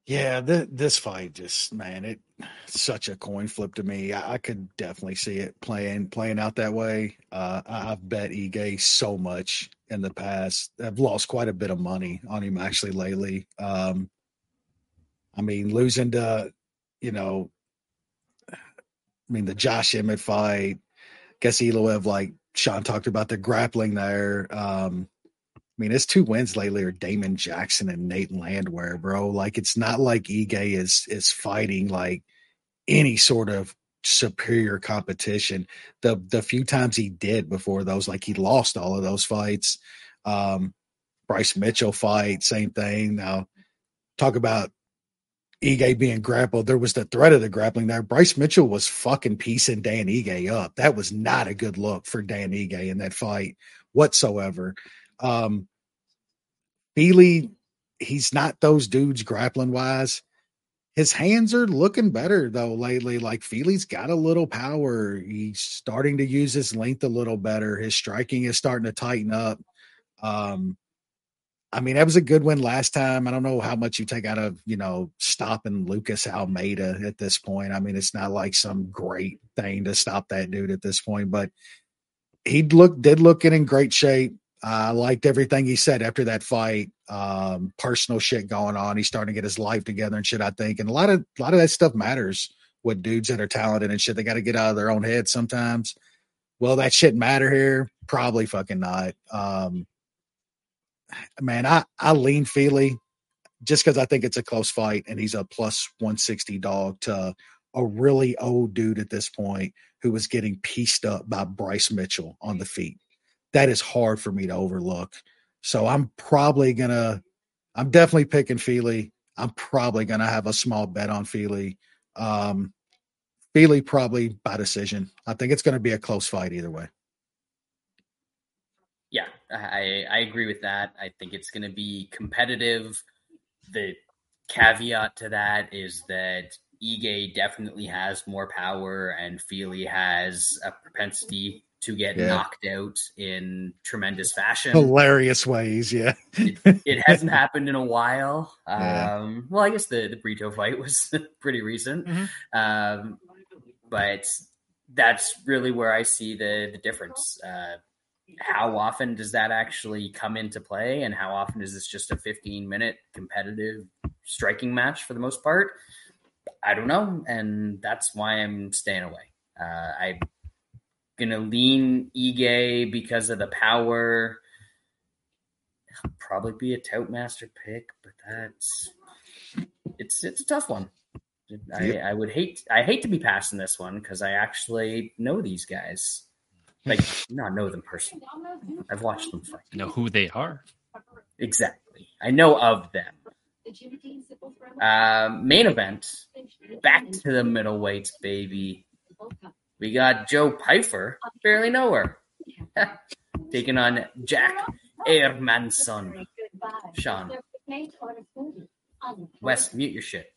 Yeah, th- this fight just man, it such a coin flip to me. I, I could definitely see it playing playing out that way. Uh, I, I've bet Ige so much in the past. I've lost quite a bit of money on him actually lately. Um, I mean, losing to you know, I mean the Josh Emmett fight. Guess Evloev, like Sean talked about the grappling there. Um, I mean, his two wins lately are Damon Jackson and Nate Landwehr, bro. Like, it's not like Ige is is fighting like any sort of superior competition. The the few times he did before those, like he lost all of those fights. Um, Bryce Mitchell fight, same thing. Now, talk about Ige being grappled. There was the threat of the grappling there. Bryce Mitchell was fucking piecing Dan Ige up. That was not a good look for Dan Ige in that fight whatsoever. Um, Fili, he's not those dudes grappling wise. His hands are looking better though lately. Like Fili's got a little power. He's starting to use his length a little better. His striking is starting to tighten up. Um, I mean, that was a good win last time. I don't know how much you take out of, you know, stopping Lucas Almeida at this point. I mean, it's not like some great thing to stop that dude at this point, but he looked did look in great shape. I liked everything he said after that fight. Um, personal shit going on. He's starting to get his life together and shit. I think, and a lot of a lot of that stuff matters with dudes that are talented and shit. They got to get out of their own head sometimes. Well, that shit matter here? Probably fucking not. Um, man, I I lean Fili just because I think it's a close fight and he's a plus one sixty dog to a really old dude at this point who was getting pieced up by Bryce Mitchell on the feet that is hard for me to overlook. So I'm probably gonna, I'm definitely picking Fili. I'm probably gonna have a small bet on Fili. Um, Fili probably by decision. I think it's gonna be a close fight either way. I, I agree with that. I think it's going to be competitive. The caveat to that is that Ige definitely has more power, and Fili has a propensity to get Yeah. knocked out in tremendous fashion. Hilarious ways, yeah. it, it hasn't [LAUGHS] happened in a while. Yeah. Um, well, I guess the the Brito fight was [LAUGHS] pretty recent, Mhm. um, but that's really where I see the the difference. Uh, how often does that actually come into play, and how often is this just a 15 minute competitive striking match for the most part? I don't know, and that's why I'm staying away. Uh, I'm gonna lean Ige because of the power probably be a Toutmaster pick, but that's it's it's a tough one. I, Yep. I would hate I hate to be passing this one because I actually know these guys. Like not know them personally. I've watched them fight. I know who they are. Exactly. I know of them. Um, main event. Back to the middleweights, baby. We got Joe Pyfer. Barely know her. [LAUGHS] Taking on Jack Hermansson. Sean. Wes, mute your shit.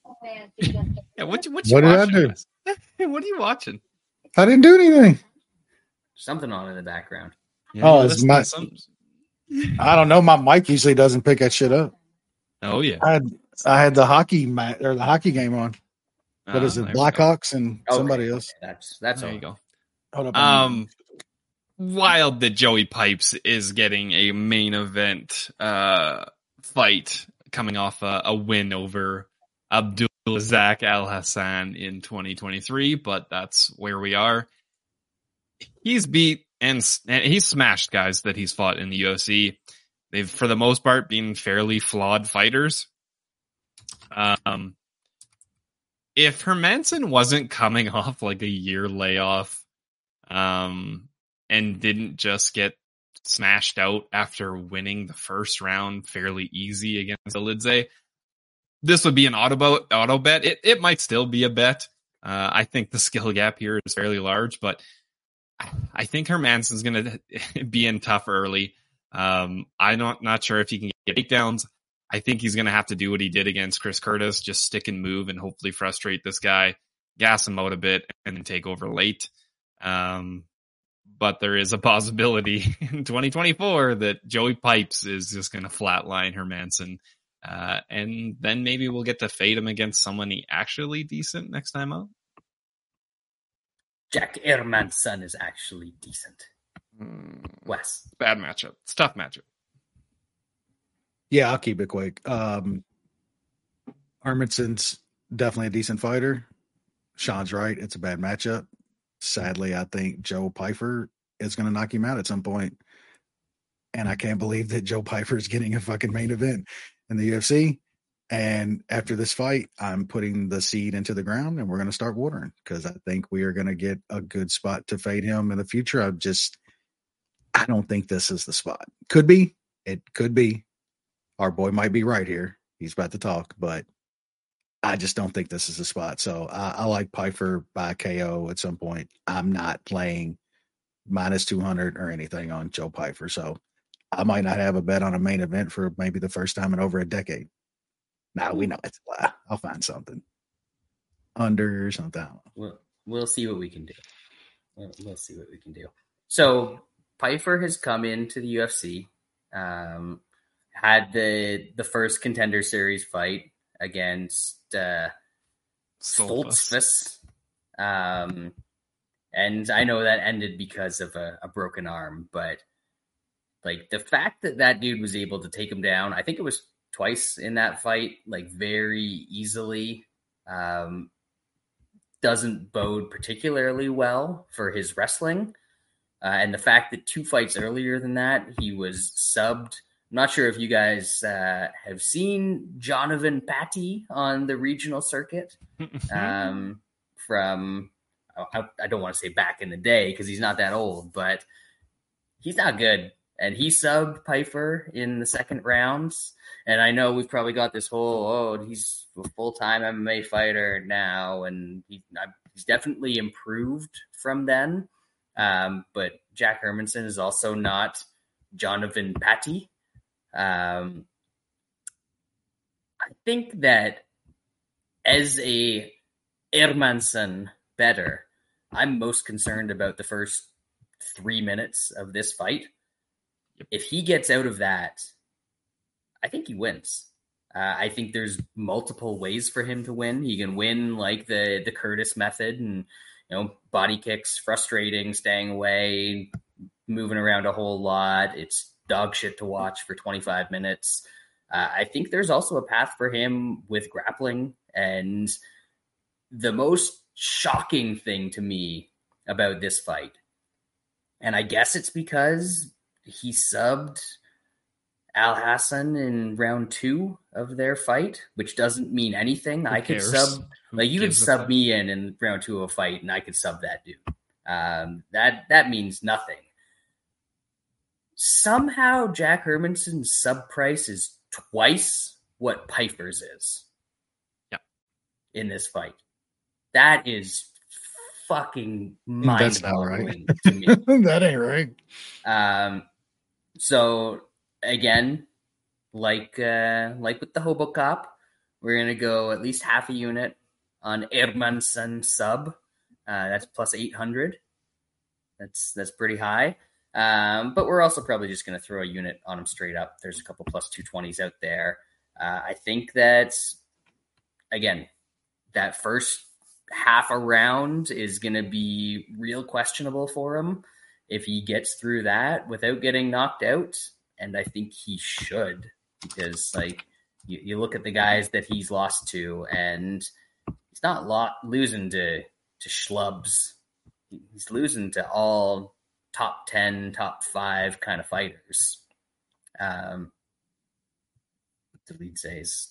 Yeah, what you what you What did I do? [LAUGHS] What are you watching? I didn't do anything. Something on in the background. Yeah, Oh, it's my- some- I don't know. My mic usually doesn't pick that shit up. Oh yeah. I had I had the hockey mat or the hockey game on. What is Ah, it? there we go. Blackhawks and Oh, somebody right. else. That's that's There all. you go. Hold up. Um, wild that Joey Pipes is getting a main event uh fight coming off a, a win over Abdul Razak Alhassan in 2023, but that's where we are. He's beat and, and he's smashed guys that he's fought in the UFC. They've, for the most part, been fairly flawed fighters. Um, if Hermansson wasn't coming [LAUGHS] off like a year layoff, um, and didn't just get smashed out after winning the first round fairly easy against Dolidze, this would be an auto, auto bet. It, it might still be a bet. Uh, I think the skill gap here is fairly large, but I think Hermansson's going [LAUGHS] to be in tough early. Um, I'm not, not sure if he can get takedowns. I think he's going to have to do what he did against Chris Curtis, just stick and move and hopefully frustrate this guy, gas him out a bit, and then take over late. Um, but there is a possibility [LAUGHS] in 2024 that Joey Pipes is just going to flatline Hermansson. Uh, and then maybe we'll get to fade him against someone he actually decent next time out. Jack Hermansson is actually decent. Wes. Bad matchup. It's a tough matchup. yeah, I'll keep it quick. Um, Hermansson's definitely a decent fighter. Sean's right. It's a bad matchup. Sadly, I think Joe Pyfer is going to knock him out at some point. And I can't believe that Joe Pyfer is getting a fucking main event in the UFC. And after this fight, I'm putting the seed into the ground and we're going to start watering because I think we are going to get a good spot to fade him in the future. I just, I don't think this is the spot. Could be. It could be. Our boy might be right here. He's about to talk, but I just don't think this is the spot. So I, I like Pyfer by KO at some point. I'm not playing minus 200 or anything on Joe Pyfer. So I might not have a bet on a main event for maybe the first time in over a decade. Now we know it's a lie. I'll find something under or something. I don't know. We'll, we'll see what we can do. We'll, we'll see what we can do. So Pyfer has come into the UFC, um, had the the first contender series fight against uh, Stoltzfus. Um, and I know that ended because of a, a broken arm, but like the fact that that dude was able to take him down, I think it was twice in that fight, like very easily, um, doesn't bode particularly well for his wrestling. Uh, and the fact that two fights earlier than that, he was subbed. I'm not sure if you guys uh, have seen Jonathan Patty on the regional circuit um, from I, I don't want to say back in the day because he's not that old, but he's not good. And he subbed Piper in the second rounds. And I know we've probably got this whole oh he's a full time MMA fighter now, and he, he's definitely improved from then. Um, but Jack Hermansson is also not Jonathan Patty. Um, I think that as a Hermansson better. I'm most concerned about the first three minutes of this fight. If he gets out of that, I think he wins. Uh, I think there's multiple ways for him to win. He can win like the the Curtis method and you know body kicks, frustrating, staying away, moving around a whole lot. It's dog shit to watch for 25 minutes. Uh, I think there's also a path for him with grappling. And the most shocking thing to me about this fight, and I guess it's because he subbed Alhassan in round two of their fight, which doesn't mean anything. Who I could cares? sub Who like you could sub fuck? me in in round two of a fight, and I could sub that dude. Um, that that means nothing. Somehow, Jack Hermansson's sub price is twice what Pyfer's is. Yeah. In this fight, that is fucking That's not right. mind-boggling to me. [LAUGHS] that ain't right. Um, so again, like uh, like with the Hobo Cop, we're gonna go at least half a unit on Hermansson sub. Uh, that's plus eight hundred. That's that's pretty high. Um, but we're also probably just gonna throw a unit on him straight up. There's a couple plus two twenties out there. Uh, I think that's again, that first half a round is gonna be real questionable for him if he gets through that without getting knocked out, and I think he should, because like you, you look at the guys that he's lost to, and he's not lot losing to to schlubs. He's losing to all top ten, top five kind of fighters. Um, the lead says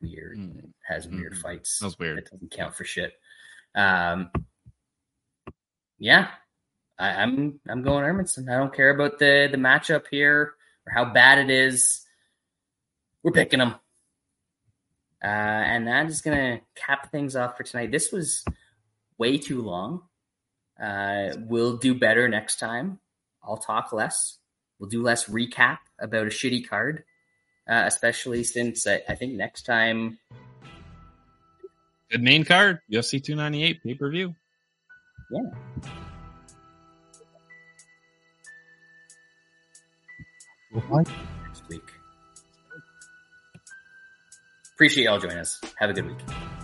weird, Mm. has weird Mhm. fights. That was weird. It doesn't count for shit. Um, yeah, I, I'm I'm going Hermansson. I don't care about the the matchup here or how bad it is. We're picking them. Uh, and that is going to cap things off for tonight. This was way too long. Uh, we'll do better next time. I'll talk less. We'll do less recap about a shitty card, uh, especially since I, I think next time Good main card, UFC 298 pay per view. Next week. Appreciate y'all joining us. Have a good week.